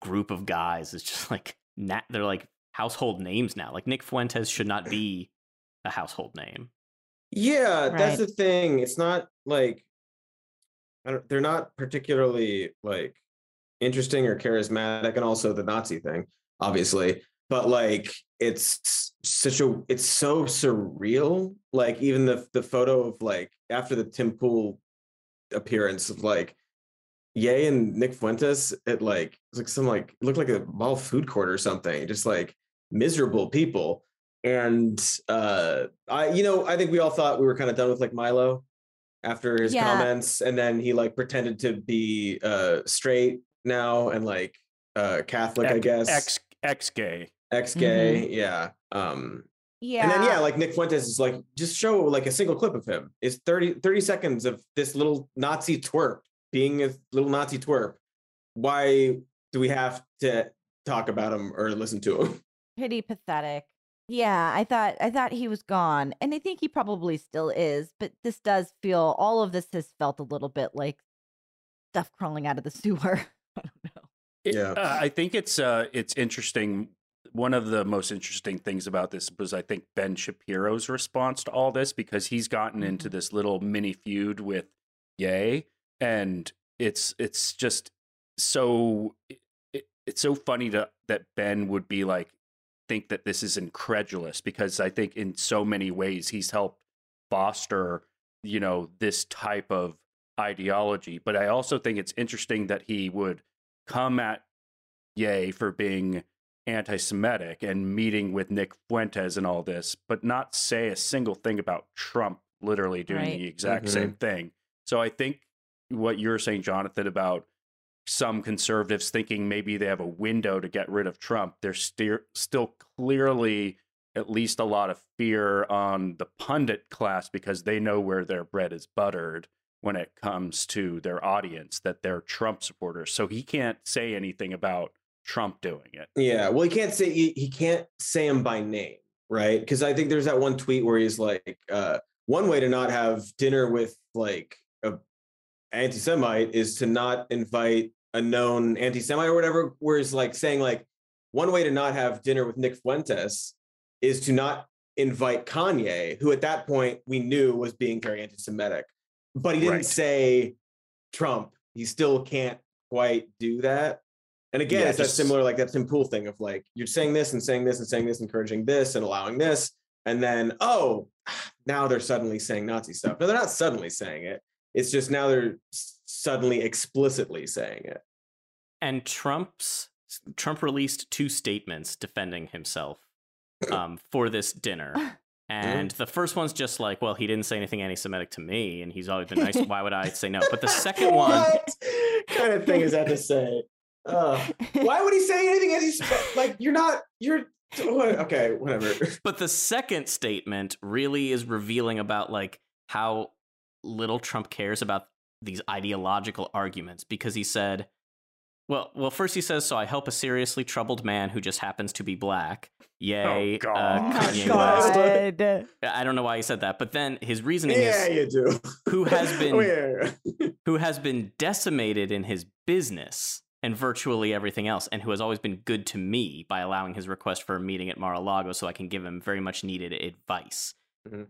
Speaker 4: group of guys is just like na- they're like household names now. Like Nick Fuentes should not be a household name.
Speaker 2: Yeah, that's the thing. It's not like I don't, they're not particularly like interesting or charismatic, and also the Nazi thing, obviously. But like, it's such a it's so surreal. Like even the the photo of like after the Tim Pool appearance of like Yay and Nick Fuentes at like it's like some like it looked like a mall food court or something, just like miserable people. And uh I you know, I think we all thought we were kind of done with like Milo after his
Speaker 1: Yeah.
Speaker 2: comments, and then he like pretended to be uh straight now and like uh Catholic, I guess.
Speaker 3: Ex ex gay.
Speaker 2: ex-gay, yeah. Um
Speaker 1: Yeah.
Speaker 2: and then yeah, like Nick Fuentes is like, just show like a single clip of him. It's 30, 30 seconds of this little Nazi twerp being a little Nazi twerp. Why do we have to talk about him or listen to him?
Speaker 1: pretty pathetic. Yeah, I thought I thought he was gone, and I think he probably still is. But this does feel all of this has felt a little bit like stuff crawling out of the sewer. I don't know.
Speaker 3: It-
Speaker 2: Yeah.
Speaker 3: uh, I think it's uh, it's interesting. One of the most interesting things about this was I think Ben Shapiro's response to all this because he's gotten into
Speaker 1: Mm-hmm.
Speaker 3: this little mini feud with Yay, and it's it's just so it- it's so funny to that Ben would be like think that this is incredulous because I think in so many ways he's helped foster you know this type of ideology but i also think it's interesting that he would come at Ye for being anti-Semitic and meeting with Nick Fuentes and all this, but not say a single thing about Trump literally doing
Speaker 1: Right.
Speaker 3: the exact mm-hmm. same thing. So I think what you're saying, Jonathan, about some conservatives thinking maybe they have a window to get rid of Trump, there's steer still clearly at least a lot of fear on the pundit class because they know where their bread is buttered when it comes to their audience that they're Trump supporters. So he can't say anything about Trump doing it.
Speaker 2: Yeah, well, he can't say he, he can't say him by name, right? Because I think there's that one tweet where he's like, uh, one way to not have dinner with like a anti-Semite is to not invite a known anti-Semite or whatever. Where he's like saying like one way to not have dinner with Nick Fuentes is to not invite Kanye, who at that point we knew was being very anti-Semitic, but he didn't
Speaker 3: Right.
Speaker 2: say Trump. He still can't quite do that. And again,
Speaker 3: Yeah,
Speaker 2: it's that similar, like that Tim Pool thing of like you're saying this and saying this and saying this, encouraging this and allowing this, and then oh, now they're suddenly saying Nazi stuff. No, they're not suddenly saying it. It's just now they're suddenly explicitly saying it.
Speaker 4: And Trump's Trump released two statements defending himself um, for this dinner. And the first one's just like, well, he didn't say anything anti-Semitic to me, and he's always been nice. Why would I say no? But the second one,
Speaker 2: what kind of thing is that to say? Uh, why would he say anything anti Like you're not. You're okay. Whatever.
Speaker 4: but the second statement really is revealing about like how little Trump cares about these ideological arguments because he said, well, well, first he says, so I help a seriously troubled man who just happens to be black. Yay,
Speaker 3: God.
Speaker 4: uh,
Speaker 3: Oh,
Speaker 4: Kanye
Speaker 2: God.
Speaker 4: West. I don't know why he said that, but then his reasoning
Speaker 2: yeah,
Speaker 4: is
Speaker 2: you do.
Speaker 4: who has been
Speaker 2: Yeah.
Speaker 4: who has been decimated in his business and virtually everything else, and who has always been good to me by allowing his request for a meeting at Mar-a-Lago so I can give him very much needed advice.
Speaker 2: Mhm.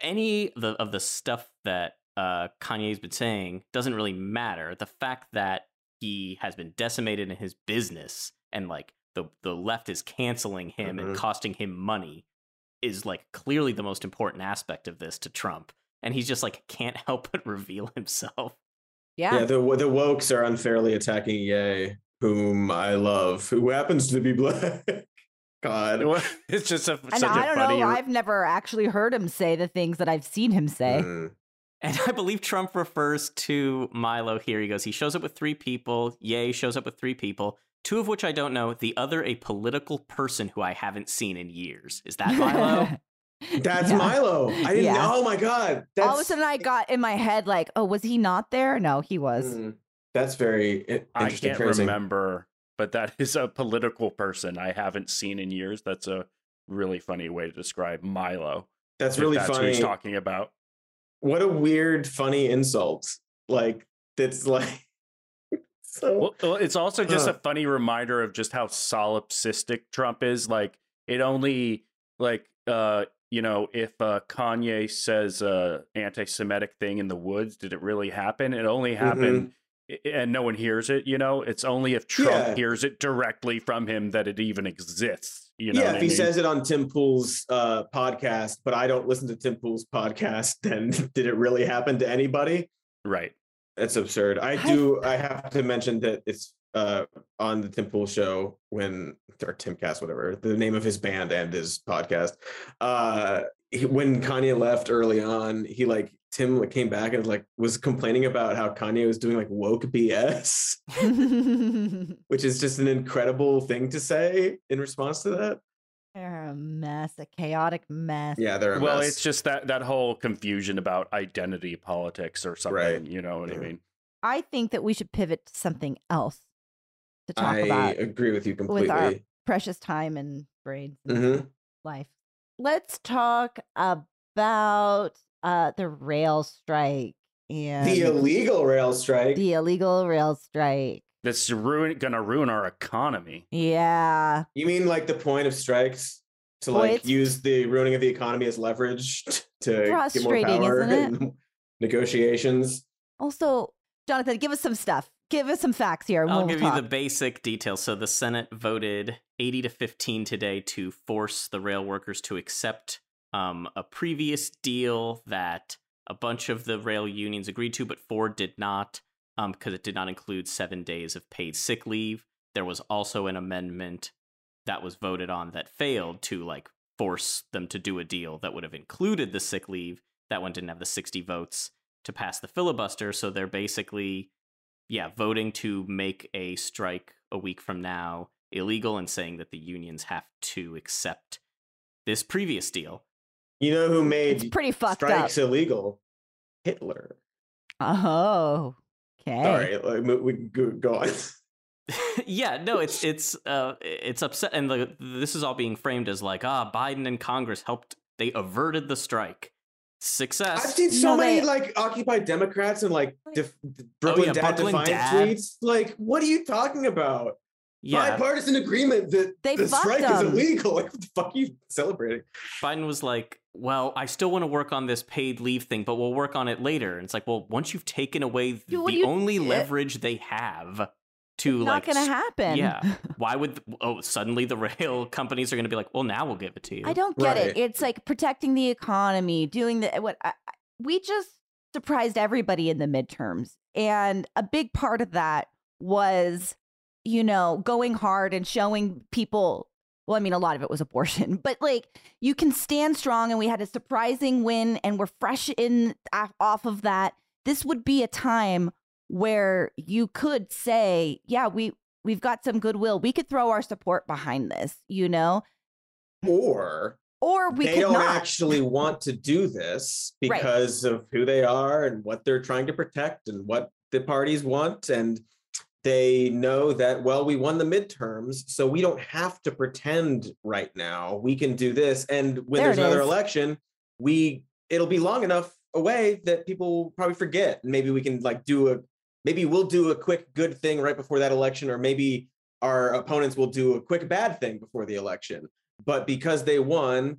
Speaker 4: Any of the, of the stuff that uh, Kanye's been saying doesn't really matter. The fact that he has been decimated in his business and like the the left is canceling him and
Speaker 2: Mhm.
Speaker 4: costing him money is like clearly the most important aspect of this to Trump. And he's just like can't help but reveal himself.
Speaker 1: Yeah.
Speaker 2: Yeah, the the wokes are unfairly attacking Ye, whom I love, who happens to be black. God.
Speaker 3: It's just a,
Speaker 1: and
Speaker 3: such
Speaker 1: I
Speaker 3: a
Speaker 1: don't
Speaker 3: funny.
Speaker 1: know. I've never actually heard him say the things that I've seen him say.
Speaker 2: Mm.
Speaker 4: And I believe Trump refers to Milo here. He goes, he shows up with three people. Yay, shows up with three people, two of which I don't know. The other, a political person who I haven't seen in years. Is that Milo?
Speaker 2: That's
Speaker 1: Yeah.
Speaker 2: Milo. I didn't
Speaker 1: Yeah.
Speaker 2: know. Oh my God. That's,
Speaker 1: All of a sudden, I got in my head like, "Oh, was he not there? No, he was."
Speaker 2: Mm. That's very i-
Speaker 3: I
Speaker 2: interesting.
Speaker 3: can't
Speaker 2: phrasing.
Speaker 3: remember, but that is a political person I haven't seen in years. That's a really funny way to describe Milo.
Speaker 2: That's really
Speaker 3: that's Who
Speaker 2: funny.
Speaker 3: he's talking about.
Speaker 2: What a weird, funny insult. Like, that's like. so.
Speaker 3: Well, it's also just a funny reminder of just how solipsistic Trump is. Like it only like uh you know if uh Kanye says a anti-Semitic thing in the woods, did it really happen? It only happened i- and no one hears it. You know, it's only if Trump
Speaker 2: Yeah.
Speaker 3: hears it directly from him that it even exists. You know,
Speaker 2: yeah, if
Speaker 3: I
Speaker 2: he
Speaker 3: mean?
Speaker 2: says it on Tim Pool's uh, podcast, but I don't listen to Tim Pool's podcast, then did it really happen to anybody?
Speaker 3: right.
Speaker 2: That's absurd. I
Speaker 1: I-
Speaker 2: do. I have to mention that it's uh on the Tim Pool show when or Timcast, whatever the name of his band and his podcast. Uh, he, when Kanye left early on, he like Tim like, came back and like was complaining about how Kanye was doing like woke BS, which is just an incredible thing to say in response to that.
Speaker 1: They're a mess, a chaotic mess.
Speaker 2: Yeah, they're a
Speaker 3: well,
Speaker 2: mess.
Speaker 3: it's just that that whole confusion about identity politics or something.
Speaker 2: Right.
Speaker 3: You know what I mean?
Speaker 1: I think that we should pivot to something else to talk
Speaker 2: I
Speaker 1: about I
Speaker 2: agree with you completely.
Speaker 1: with our precious time and braids and
Speaker 2: Mhm.
Speaker 1: life. Let's talk about uh, the rail strike and
Speaker 2: The illegal rail strike.
Speaker 1: the illegal rail strike.
Speaker 3: That's ruin gonna ruin our economy.
Speaker 1: Yeah.
Speaker 2: You mean like the point of strikes to
Speaker 1: Well,
Speaker 2: like
Speaker 1: it's-
Speaker 2: use the ruining of the economy as leverage to get more power in negotiations?
Speaker 1: Also, Jonathan, give us some stuff. Give us some facts here.
Speaker 4: I'll
Speaker 1: we'll
Speaker 4: give you the basic details. So the Senate voted 80 to 15 today to force the rail workers to accept um, a previous deal that a bunch of the rail unions agreed to, but Ford did not because it did not include seven days of paid sick leave. There was also an amendment that was voted on that failed to like force them to do a deal that would have included the sick leave. That one didn't have the 60 votes to pass the filibuster. So they're basically yeah, voting to make a strike a week from now illegal and saying that the unions have to accept this previous deal.
Speaker 2: You know who
Speaker 1: It's
Speaker 2: made
Speaker 1: pretty fucked up.
Speaker 2: strikes illegal? Hitler.
Speaker 1: Oh, okay.
Speaker 2: Sorry, like, we go, go on.
Speaker 4: yeah, no, it's it's uh it's upset and the, this is all being framed as like ah Biden and Congress helped they averted the strike. Success.
Speaker 2: I've seen so
Speaker 1: No,
Speaker 2: many
Speaker 1: they-
Speaker 2: like Occupy Democrats and like
Speaker 1: Like-
Speaker 2: def- Brooklyn oh,
Speaker 4: yeah,
Speaker 2: Dad
Speaker 4: Brooklyn Dad.
Speaker 2: tweets. Like, what are you talking about?
Speaker 4: yeah,
Speaker 2: Bipartisan agreement that
Speaker 1: They
Speaker 2: the
Speaker 1: fucked
Speaker 2: strike is illegal. Like, what the fuck are you celebrating?
Speaker 4: Biden was like, "Well, I still want to work on this paid leave thing, but we'll work on it later." And it's like, "Well, once you've taken away
Speaker 1: Yeah, what
Speaker 4: the
Speaker 1: you-
Speaker 4: only leverage they have to
Speaker 1: Not
Speaker 4: like
Speaker 1: gonna happen.
Speaker 4: Yeah. Why would oh suddenly the rail companies are going to be like, well, now we'll give it to you.
Speaker 1: I don't get it. It's like protecting the economy, doing the what I, I- we just surprised everybody in the midterms. And a big part of that was, you know, going hard and showing people well, I mean, a lot of it was abortion, but like you can stand strong, and we had a surprising win, and we're fresh in off- off of that. This would be a time where you could say, "Yeah, we we've got some goodwill. We could throw our support behind this," you know,
Speaker 2: Or
Speaker 1: or we
Speaker 2: they
Speaker 1: could
Speaker 2: don't
Speaker 1: not.
Speaker 2: actually want to do this
Speaker 1: Right.
Speaker 2: because of who they are and what they're trying to protect and what the parties want and they know that well we won the midterms so we don't have to pretend right now we can do this and when
Speaker 1: There
Speaker 2: there's another
Speaker 1: is.
Speaker 2: election we it'll be long enough away that people will probably forget maybe we can like do a maybe we'll do a quick good thing right before that election or maybe our opponents will do a quick bad thing before the election but because they won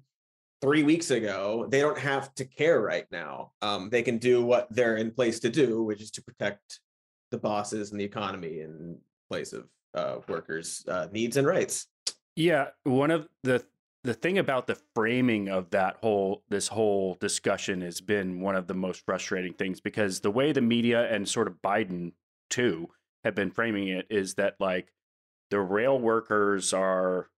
Speaker 2: three weeks ago, they don't have to care right now. Um, they can do what they're in place to do, which is to protect the bosses and the economy in place of uh, workers' uh, needs and rights.
Speaker 3: Yeah, one of the the thing about the framing of that whole this whole discussion has been one of the most frustrating things because the way the media and sort of Biden too have been framing it is that like the rail workers are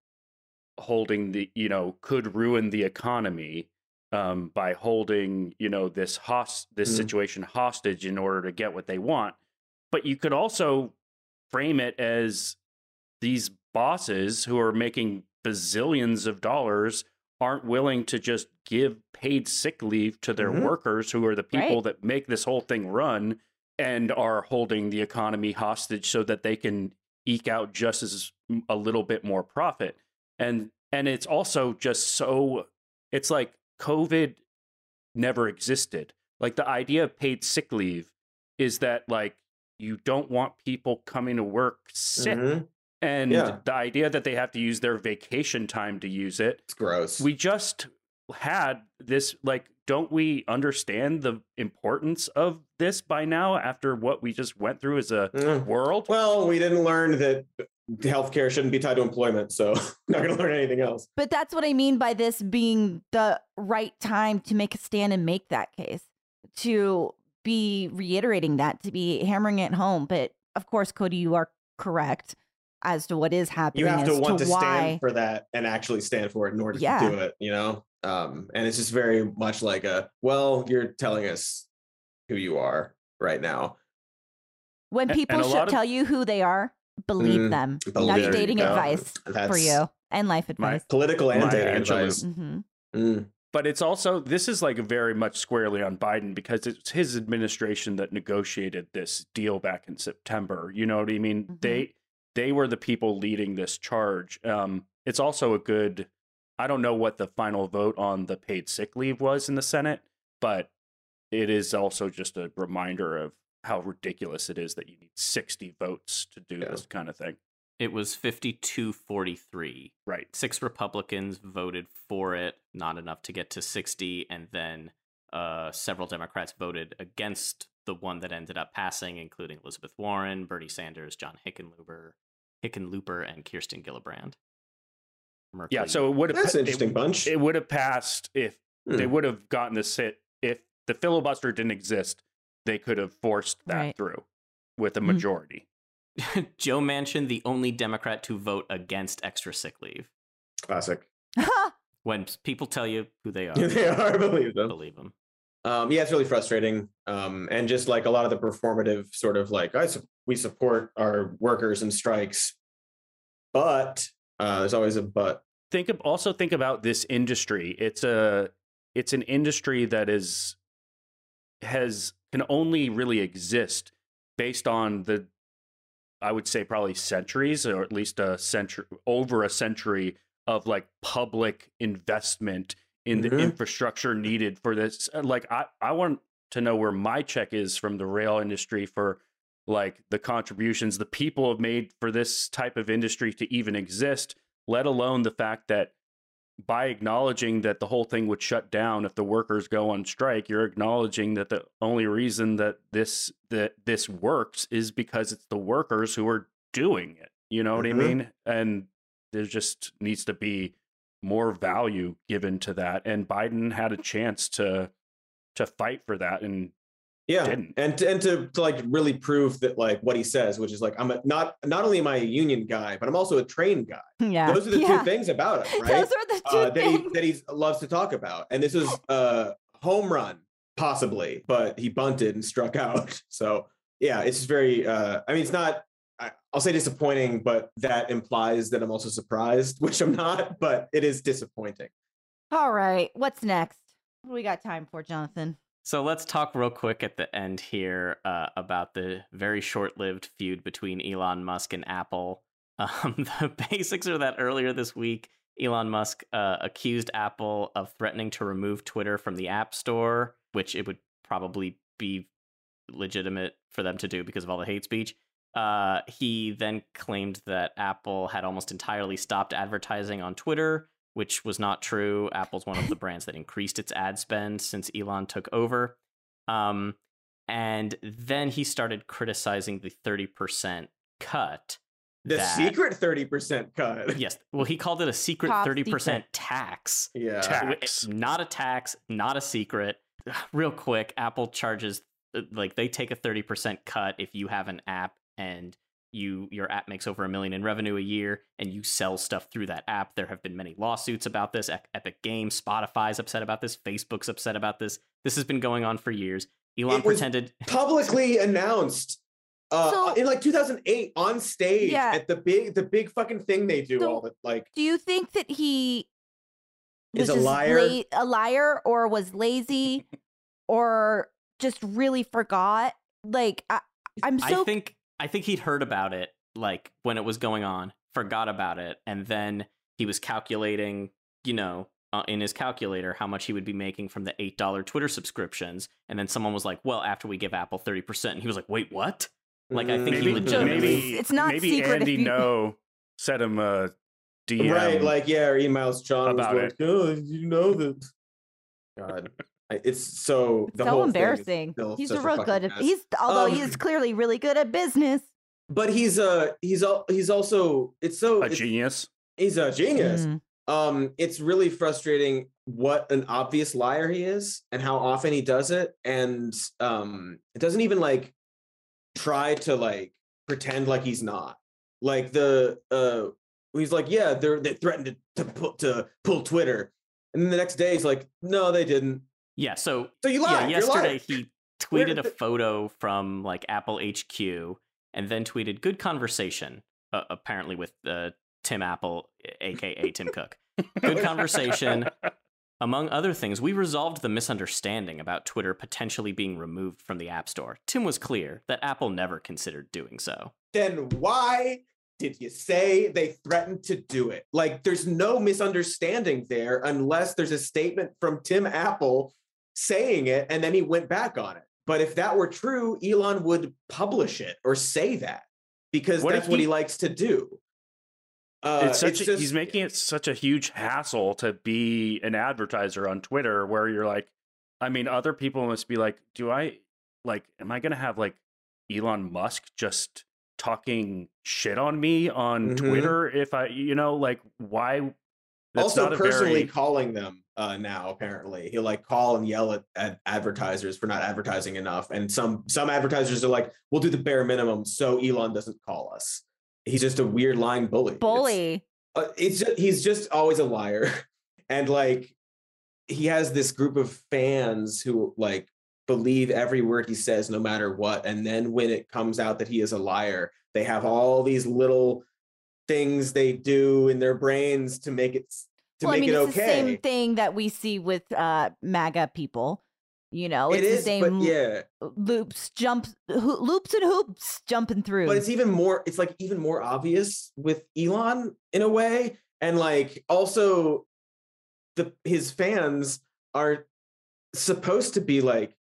Speaker 3: holding the you know could ruin the economy um, by holding you know this host this
Speaker 2: Mhm.
Speaker 3: situation hostage in order to get what they want but you could also frame it as these bosses who are making bazillions of dollars aren't willing to just give paid sick leave to their
Speaker 2: Mhm.
Speaker 3: workers who are the people
Speaker 1: Right.
Speaker 3: that make this whole thing run and are holding the economy hostage so that they can eke out just as a little bit more profit and and it's also just so it's like covid never existed like the idea of paid sick leave is that like you don't want people coming to work sick
Speaker 2: Mhm.
Speaker 3: And
Speaker 2: Yeah.
Speaker 3: the idea that they have to use their vacation time to use it
Speaker 2: It's gross.
Speaker 3: we just had this like don't we understand the importance of this by now after what we just went through as a
Speaker 2: Mm.
Speaker 3: world
Speaker 2: well, we didn't learn that healthcare shouldn't be tied to employment, so not going to learn anything else.
Speaker 1: But that's what I mean by this being the right time to make a stand and make that case. To be reiterating that, to be hammering it home. But of course, Cody, you are correct as to what is happening.
Speaker 2: You have to want to,
Speaker 1: why.
Speaker 2: stand for that and actually stand for it in order
Speaker 1: Yeah.
Speaker 2: to do it, you know? Um, and it's just very much like a, well, you're telling us who you are right now.
Speaker 1: when people should
Speaker 3: of-
Speaker 1: tell you who they are, believe
Speaker 2: Mm,
Speaker 1: them.
Speaker 2: believe
Speaker 1: That's
Speaker 2: them.
Speaker 1: dating
Speaker 2: Yeah.
Speaker 1: advice for you and life
Speaker 3: My-
Speaker 1: advice.
Speaker 2: Political and
Speaker 3: My
Speaker 2: dating
Speaker 3: Angela-
Speaker 2: advice.
Speaker 1: hmm
Speaker 2: Mm.
Speaker 3: But it's also this is like very much squarely on Biden because it's his administration that negotiated this deal back in September. You know what I mean?
Speaker 1: Mhm.
Speaker 3: They they were the people leading this charge. Um, it's also a good. I don't know what the final vote on the paid sick leave was in the Senate, but it is also just a reminder of how ridiculous it is that you need sixty votes to do
Speaker 2: Yeah.
Speaker 3: this kind of thing.
Speaker 4: It was 52 43.
Speaker 3: Right.
Speaker 4: Six Republicans voted for it, not enough to get to 60. And then uh, several Democrats voted against the one that ended up passing, including Elizabeth Warren, Bernie Sanders, John Hickenlooper, Hickenlooper and Kirsten Gillibrand.
Speaker 3: Yeah. So it would have
Speaker 2: That's an interesting bunch.
Speaker 3: It would have passed if they
Speaker 2: Hmm.
Speaker 3: would have gotten the sit if the filibuster didn't exist they could have forced that
Speaker 1: Right.
Speaker 3: through with a
Speaker 1: Mhm.
Speaker 3: majority
Speaker 4: Joe Manchin, the only Democrat to vote against extra sick leave.
Speaker 2: Classic.
Speaker 4: When people tell you who they are,
Speaker 2: they are, I believe them.
Speaker 4: believe them.
Speaker 2: Um, yeah, it's really frustrating. Um, and just like a lot of the performative sort of like, I su- we support our workers and strikes, but uh, there's always a but.
Speaker 3: think of, also think about this industry it's a it's an industry that is has can only really exist based on the i would say probably centuries or at least a century over a century of like public investment in the
Speaker 2: Mhm.
Speaker 3: infrastructure needed for this Uh, like i i want to know where my check is from the rail industry for like the contributions the people have made for this type of industry to even exist let alone the fact that by acknowledging that the whole thing would shut down if the workers go on strike you're acknowledging that the only reason that this that this works is because it's the workers who are doing it you know what
Speaker 2: Mhm.
Speaker 3: i mean and there just needs to be more value given to that and biden had a chance to to fight for that and
Speaker 2: Yeah,
Speaker 3: Didn't.
Speaker 2: and to, and to, to like really prove that like what he says, which is like I'm a, not not only am I a union guy, but I'm also a train guy.
Speaker 1: yeah.
Speaker 2: Those are the
Speaker 1: yeah.
Speaker 2: two things about him, right?
Speaker 1: Those are the two
Speaker 2: uh, that he
Speaker 1: things.
Speaker 2: that he loves to talk about. And this was a home run, possibly, but he bunted and struck out. So yeah, it's just very. Uh, I mean, it's not. I, I'll say disappointing, but that implies that I'm also surprised, which I'm not. But it is disappointing.
Speaker 1: All right. What's next? What do we got time for, Jonathan?
Speaker 4: So let's talk real quick at the end here uh, about the very short-lived feud between Elon Musk and Apple. Um, the basics are that earlier this week, Elon Musk uh, accused Apple of threatening to remove Twitter from the App Store, which it would probably be legitimate for them to do because of all the hate speech. Uh, he then claimed that Apple had almost entirely stopped advertising on Twitter, which was not true. Apple's one of the brands that increased its ad spend since Elon took over. Um, and then he started criticizing the 30% cut.
Speaker 2: The
Speaker 4: that-
Speaker 2: secret thirty percent cut.
Speaker 4: Yes. Well, he called it a secret
Speaker 1: Top
Speaker 4: 30%
Speaker 1: secret.
Speaker 4: tax.
Speaker 2: Yeah.
Speaker 3: Tax.
Speaker 4: It- Not a tax, not a secret. Real quick, Apple charges uh, like they take a 30% cut if you have an app and you your app makes over a million in revenue a year and you sell stuff through that app. There have been many lawsuits about this. Epic Games, Spotify's upset about this, Facebook's upset about this. This has been going on for years. Elon
Speaker 2: It was-
Speaker 4: pretended
Speaker 2: Publicly announced. Uh,
Speaker 1: So-
Speaker 2: in like 2008 on stage
Speaker 1: Yeah.
Speaker 2: at the big the big fucking thing they do
Speaker 1: So-
Speaker 2: all the like
Speaker 1: Do you think that he
Speaker 2: Is
Speaker 1: was
Speaker 2: a liar?
Speaker 1: la- a liar, or was lazy, or just really forgot? Like, I, I'm so
Speaker 4: I think I think he'd heard about it like when it was going on, forgot about it, and then he was calculating, you know, uh, in his calculator how much he would be making from the eight dollar Twitter subscriptions, and then someone was like, "Well, after we give Apple thirty percent," and he was like, "Wait, what?" Like, I think he
Speaker 3: maybe,
Speaker 4: legitimately-
Speaker 3: maybe
Speaker 1: It's not
Speaker 3: maybe
Speaker 1: secret
Speaker 3: Andy
Speaker 1: you-
Speaker 3: No sent him a DM.
Speaker 2: right like yeah or emails John
Speaker 3: about
Speaker 2: was like oh you know that God I- it's so the
Speaker 1: so
Speaker 2: whole
Speaker 1: embarrassing.
Speaker 2: still
Speaker 1: He's a real good. At, he's although
Speaker 2: Um,
Speaker 1: he's clearly really good at business.
Speaker 2: but he's uh he's al- he's also it's so
Speaker 3: a
Speaker 2: it's-
Speaker 3: genius.
Speaker 2: he's a genius
Speaker 1: Mm.
Speaker 2: um it's really frustrating what an obvious liar he is and how often he does it and um it doesn't even like try to like pretend like he's not like the uh he's like yeah they're they threatened to to, pull, to pull twitter and then the next day he's like no they didn't
Speaker 4: Yeah, so
Speaker 2: so you lied
Speaker 4: yeah, yesterday he tweeted a photo from like Apple HQ and then tweeted good conversation uh, apparently with uh, Tim Apple aka Tim Cook. Good conversation. Among other things, we resolved the misunderstanding about Twitter potentially being removed from the App Store. Tim was clear that Apple never considered doing so.
Speaker 2: then why did you say they threatened to do it? Like, there's no misunderstanding there unless there's a statement from Tim Apple saying it and then he went back on it. But if that were true, Elon would publish it or say that because
Speaker 3: What
Speaker 2: that's what he
Speaker 3: he-
Speaker 2: likes to do. Uh,
Speaker 3: it's such a,
Speaker 2: just-
Speaker 3: he's making it such a huge hassle to be an advertiser on Twitter where you're like I mean other people must be like do I like am I going to have like Elon Musk just talking shit on me on
Speaker 2: Mhm.
Speaker 3: Twitter if I you know like why that's
Speaker 2: also
Speaker 3: not
Speaker 2: personally
Speaker 3: very
Speaker 2: calling them uh, now apparently. He'll like call and yell at, at advertisers for not advertising enough and some some advertisers are like we'll do the bare minimum so elon doesn't call us. He's just a weird lying bully. It's-
Speaker 1: Bully.
Speaker 2: uh, it's just, he's just always a liar. And like he has this group of fans who like believe every word he says no matter what and then when it comes out that he is a liar they have all these little things they do in their brains to make it to
Speaker 1: well, I
Speaker 2: make
Speaker 1: mean,
Speaker 2: it
Speaker 1: it's the same thing that we see with uh, MAGA people. You know,
Speaker 2: it
Speaker 1: it's the same
Speaker 2: yeah
Speaker 1: loops, jumps, ho- loops and hoops jumping through.
Speaker 2: but it's even more it's like even more obvious with elon in a way and like also the his fans are supposed to be like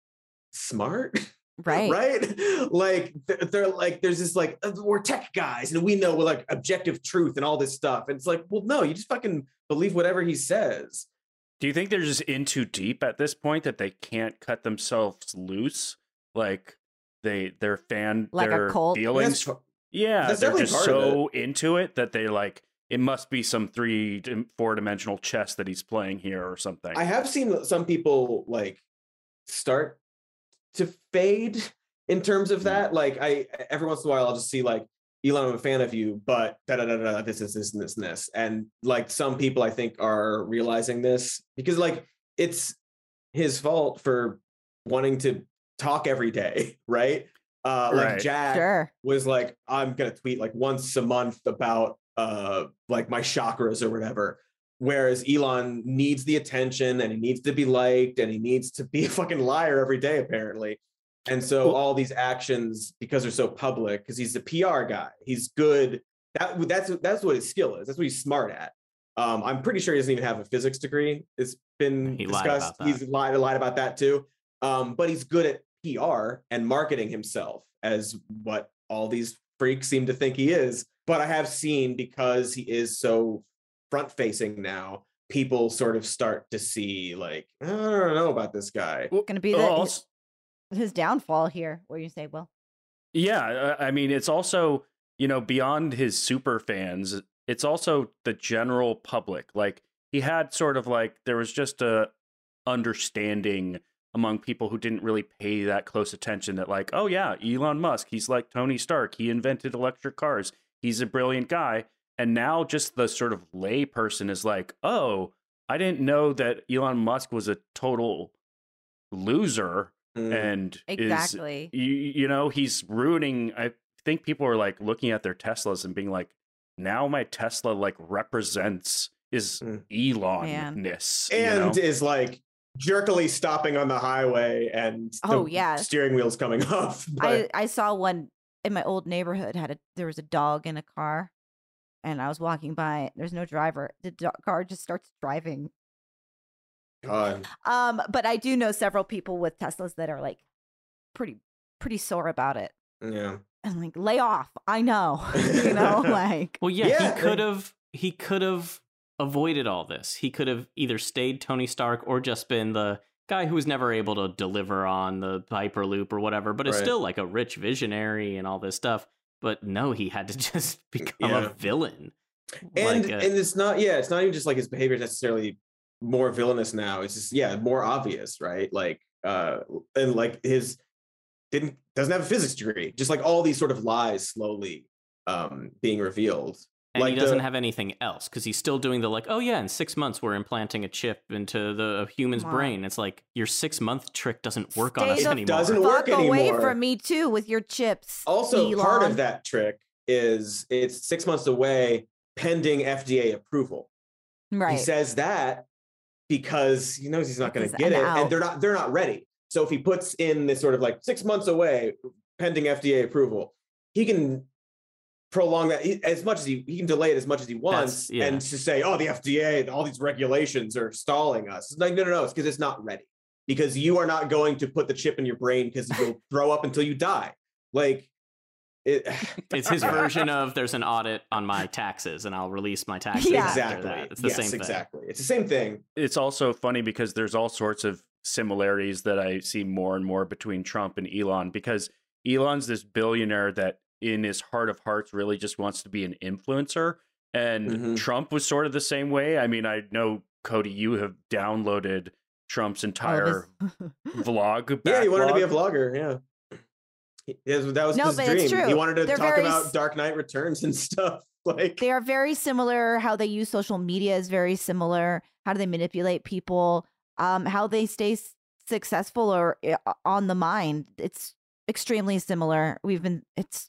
Speaker 2: smart
Speaker 1: right.
Speaker 2: right like they're, they're like there's this like "Uh, we're tech guys and we know we're like objective truth and all this stuff and it's like well no you just fucking believe whatever he says
Speaker 3: Do you think they're just in too deep at this point that they can't cut themselves loose? Like they their fan
Speaker 1: Like a
Speaker 3: their
Speaker 1: cult?
Speaker 3: feelings.
Speaker 2: That's
Speaker 3: yeah,
Speaker 2: that's
Speaker 3: they're just
Speaker 2: part of
Speaker 3: so into it that they like it must be some three four dimensional chess that he's playing here or something.
Speaker 2: I have seen some people like start to fade in terms of that. Like I every once in a while I'll just see like Elon, I'm a fan of you, but da da da da this is this and this and this. And like some people I think are realizing this because like it's his fault for wanting to talk every day, right? Uh like
Speaker 3: Right.
Speaker 2: Jack
Speaker 1: Sure.
Speaker 2: was like, I'm gonna tweet like once a month about uh like my chakras or whatever. Whereas Elon needs the attention and he needs to be liked and he needs to be a fucking liar every day, apparently. And so all these actions, because they're so public, because he's a PR guy, he's good. That that's that's what his skill is. That's what he's smart at. Um, I'm pretty sure he doesn't even have a physics degree. It's been
Speaker 4: He lied
Speaker 2: discussed.
Speaker 4: that.
Speaker 2: He's lied lied about that too. Um, but he's good at PR and marketing himself as what all these freaks seem to think he is. But I have seen because he is so front facing now, people sort of start to see like, I don't know about this guy.
Speaker 1: Going to be
Speaker 3: Oh,
Speaker 1: the, his, his downfall here. What do you say, Will?
Speaker 3: Yeah, I I mean, it's also you know beyond his super fans, it's also the general public. Like he had sort of like there was just a understanding among people who didn't really pay that close attention that like, oh yeah, Elon Musk, he's like Tony Stark, he invented electric cars, he's a brilliant guy, and now just the sort of lay person is like, oh, I didn't know that Elon Musk was a total loser
Speaker 2: Mm.
Speaker 3: and is
Speaker 1: Exactly.
Speaker 3: you, you know he's ruining i think people are like looking at their teslas and being like now my tesla like represents is
Speaker 2: Mm.
Speaker 3: elon-ness you
Speaker 2: and
Speaker 3: know?
Speaker 2: is like jerkily stopping on the highway and the
Speaker 1: Oh, yeah.
Speaker 2: steering wheel's coming off.
Speaker 1: I, I saw one in my old neighborhood had a there was a dog in a car and I was walking by there's no driver the do- car just starts driving
Speaker 2: God,
Speaker 1: um but I do know several people with Teslas that are like pretty pretty sore about it
Speaker 2: yeah.
Speaker 1: and like lay off I know you know like
Speaker 4: Well, yeah,
Speaker 2: Yeah,
Speaker 4: he could have he could have avoided all this. He could have either stayed Tony Stark or just been the guy who was never able to deliver on the Hyperloop or whatever, but is still like a rich visionary and all this stuff. But no, he had to just become
Speaker 2: Yeah.
Speaker 4: a villain.
Speaker 2: And
Speaker 4: like, uh,
Speaker 2: and it's not yeah, it's not even just like his behavior is necessarily more villainous now. It's just yeah, more obvious, right? Like uh and like his didn't doesn't have a physics degree. Just like all these sort of lies slowly um being revealed.
Speaker 4: And
Speaker 2: like
Speaker 4: he doesn't
Speaker 2: the-
Speaker 4: have anything else because he's still doing the like, oh yeah, in six months we're implanting a chip into the human's
Speaker 1: Come on.
Speaker 4: brain. It's like your six month trick doesn't work on
Speaker 1: Stay
Speaker 4: us
Speaker 1: the
Speaker 4: anymore.
Speaker 2: Doesn't work
Speaker 1: Fuck away
Speaker 2: anymore.
Speaker 1: from me too with your chips.
Speaker 2: Also, part of that trick is it's six months away pending FDA approval.
Speaker 1: Right.
Speaker 2: He says that because he knows he's not going to get
Speaker 1: an
Speaker 2: it,
Speaker 1: out.
Speaker 2: and they're not they're not ready. So if he puts in this sort of like six months away pending FDA approval, he can prolong that as much as he he can delay it as much as he wants,
Speaker 4: yeah.
Speaker 2: and to say, oh, the FDA, all these regulations are stalling us. It's like no, no, no, it's because it's not ready. Because you are not going to put the chip in your brain because you'll throw up until you die. Like it.
Speaker 4: It's his version of there's an audit on my taxes and I'll release my taxes
Speaker 1: Yeah.
Speaker 4: after
Speaker 2: exactly.
Speaker 4: that. It's the
Speaker 2: yes,
Speaker 4: same thing.
Speaker 2: exactly. It's the same thing.
Speaker 3: it's also funny because there's all sorts of similarities that I see more and more between Trump and Elon because Elon's this billionaire that in his heart of hearts really just wants to be an influencer and
Speaker 2: Mhm.
Speaker 3: Trump was sort of the same way. I mean, I know Cody you have downloaded Trump's
Speaker 1: Oh,
Speaker 3: entire
Speaker 1: this-
Speaker 3: vlog
Speaker 2: Yeah, he wanted to be a vlogger. Yeah. He- that was-
Speaker 1: No,
Speaker 2: his
Speaker 1: but
Speaker 2: dream.
Speaker 1: it's true.
Speaker 2: He wanted to
Speaker 1: They're
Speaker 2: talk
Speaker 1: very
Speaker 2: about Dark Knight Returns and stuff. Like,
Speaker 1: they are very similar. How they use social media is very similar. How do they manipulate people? Um, how they stay s- successful or uh, on the mind. It's extremely similar. We've been. It's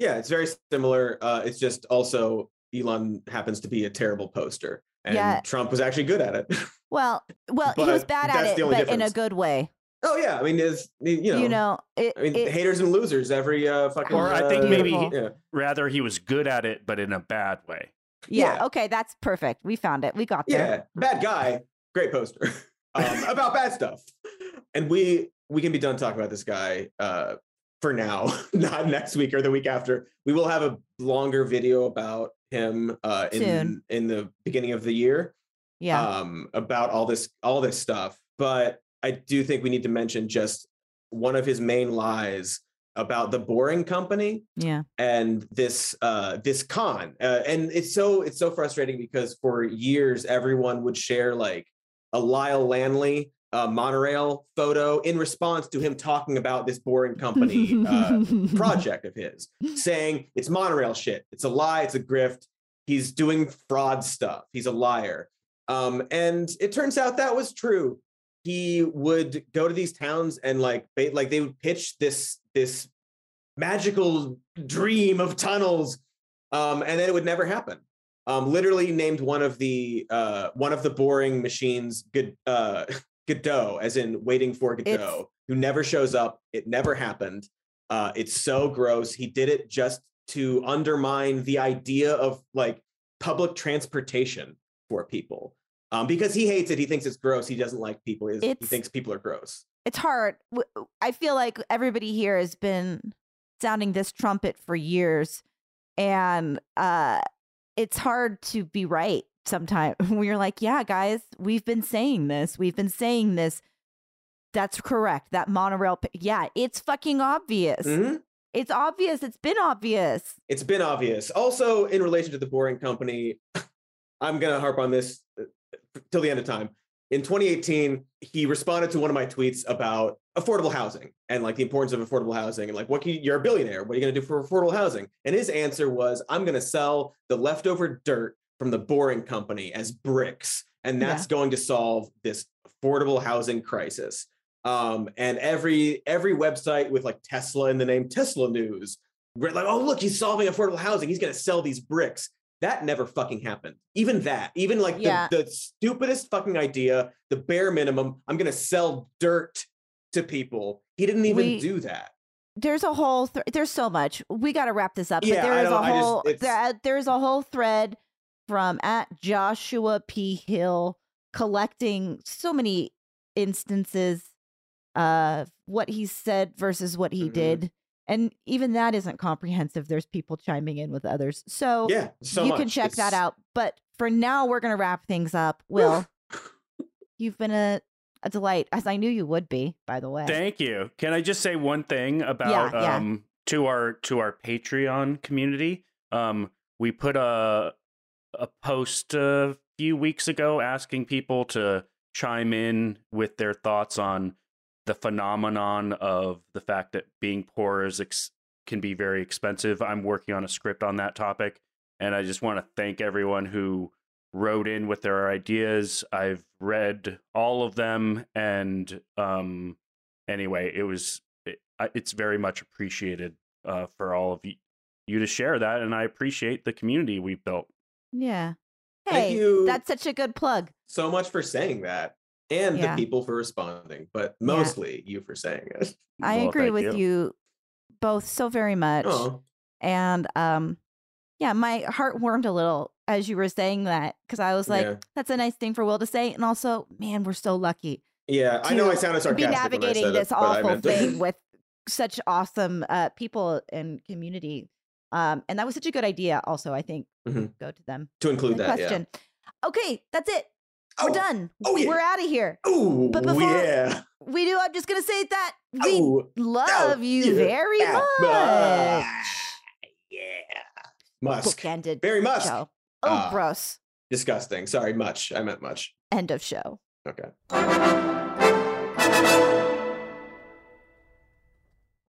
Speaker 2: yeah, it's very similar. Uh, it's just also Elon happens to be a terrible poster, and
Speaker 1: Yeah.
Speaker 2: Trump was actually good at it.
Speaker 1: well, well, he was bad at it,
Speaker 2: the only
Speaker 1: but in a good way.
Speaker 2: oh yeah, I mean, it's you know,
Speaker 1: You know, it,
Speaker 2: I mean,
Speaker 1: it-
Speaker 2: haters and losers every uh, fucking.
Speaker 3: Or I
Speaker 2: uh,
Speaker 3: think maybe he,
Speaker 2: yeah,
Speaker 3: rather he was good at it but in a bad way.
Speaker 1: yeah,
Speaker 2: yeah.
Speaker 1: Okay, that's perfect. We found it. We got there.
Speaker 2: yeah, bad guy, great poster um, about bad stuff, and we we can be done talking about this guy uh, for now, not next week or the week after. We will have a longer video about him uh, in
Speaker 1: Soon.
Speaker 2: in the beginning of the year
Speaker 1: Yeah.
Speaker 2: um, about all this all this stuff. But I do think we need to mention just one of his main lies about the Boring Company
Speaker 1: yeah.
Speaker 2: and this uh this con uh, and it's so it's so frustrating because for years everyone would share like a lyle lanley uh, monorail photo in response to him talking about this boring company uh, project of his saying it's monorail shit. It's a lie. It's a grift. He's doing fraud stuff. He's a liar. Um and it turns out that was true. He would go to these towns and like ba- like they would pitch this this magical dream of tunnels um and then it would never happen. Um literally named one of the uh one of the boring machines good uh godot as in waiting for godot
Speaker 1: It's-
Speaker 2: who never shows up it never happened uh it's so gross he did it just to undermine the idea of like public transportation for people um because he hates it he thinks it's gross he doesn't like people he, he thinks people are gross
Speaker 1: it's hard. I feel like everybody here has been sounding this trumpet for years, and uh, it's hard to be right sometimes. When you're like, "Yeah, guys, we've been saying this. We've been saying this. That's correct. That monorail. Yeah, it's fucking obvious.
Speaker 2: Mhm.
Speaker 1: It's obvious. It's been obvious.
Speaker 2: it's been obvious. Also, in relation to the Boring Company, I'm gonna harp on this uh, till the end of time. In 2018, he responded to one of my tweets about affordable housing and like the importance of affordable housing and like what can you, you're a billionaire. What are you gonna do for affordable housing? And his answer was, I'm gonna sell the leftover dirt from the Boring Company as bricks, and that's going to solve this affordable housing crisis. Um, and every every website with like Tesla in the name, Tesla News, like, oh, look, he's solving affordable housing. He's going to sell these bricks. That never fucking happened. Even that, even like
Speaker 1: Yeah.
Speaker 2: the, the stupidest fucking idea, the bare minimum, I'm going to sell dirt to people. He didn't even
Speaker 1: We-
Speaker 2: do that.
Speaker 1: There's a whole. Th- there's so much. We got to wrap this up.
Speaker 2: Yeah,
Speaker 1: but there is a
Speaker 2: don't- just-
Speaker 1: whole. there, there's a whole thread from at Joshua P Hill collecting so many instances of what he said versus what he
Speaker 2: Mhm.
Speaker 1: did, and even that isn't comprehensive. There's people chiming in with others, so
Speaker 2: Yeah, so
Speaker 1: you
Speaker 2: much.
Speaker 1: can check that out. But for now, we're gonna wrap things up. Will, you've been a a delight, as I knew you would be. By the way,
Speaker 3: Thank you. Can I just say one thing about
Speaker 1: yeah.
Speaker 3: um to our to our Patreon community? Um we put a a post a few weeks ago asking people to chime in with their thoughts on the phenomenon of the fact that being poor is ex- can be very expensive. I'm working on a script on that topic, and I just want to thank everyone who wrote in with their ideas. I've read all of them, and um, anyway, it was it, it's very much appreciated uh, for all of you, you to share that, and I appreciate the community we've built.
Speaker 1: Yeah.
Speaker 2: Thank
Speaker 1: Hey,
Speaker 2: you.
Speaker 1: that's such a good plug.
Speaker 2: so much for saying that and
Speaker 1: Yeah.
Speaker 2: the people for responding but mostly you for saying it
Speaker 1: I
Speaker 3: Well,
Speaker 1: agree with you. both so very much.
Speaker 2: oh
Speaker 1: And um yeah, my heart warmed a little as you were saying that because I was like,
Speaker 2: Yeah.
Speaker 1: that's a nice thing for Will to say. And also, man, we're so lucky
Speaker 2: yeah i know i
Speaker 1: to
Speaker 2: sounded
Speaker 1: be
Speaker 2: sarcastic when I
Speaker 1: navigating
Speaker 2: said it,
Speaker 1: this
Speaker 2: but
Speaker 1: awful thing with such awesome uh, people and community. Um, and that was such a good idea. Also, I think
Speaker 2: Mhm.
Speaker 1: go to them.
Speaker 2: to include that
Speaker 1: question. Okay, that's it.
Speaker 2: yeah
Speaker 1: We're done.
Speaker 2: Oh, yeah.
Speaker 1: We're out of here.
Speaker 2: oh
Speaker 1: But before-
Speaker 2: yeah
Speaker 1: We do. I'm just gonna say that we
Speaker 2: oh
Speaker 1: love you
Speaker 2: yeah.
Speaker 1: very much.
Speaker 2: Ah, yeah musk
Speaker 1: Bookended
Speaker 2: very much
Speaker 1: show. Oh,
Speaker 2: Ah.
Speaker 1: gross.
Speaker 2: disgusting sorry much i meant much
Speaker 1: End of show.
Speaker 2: okay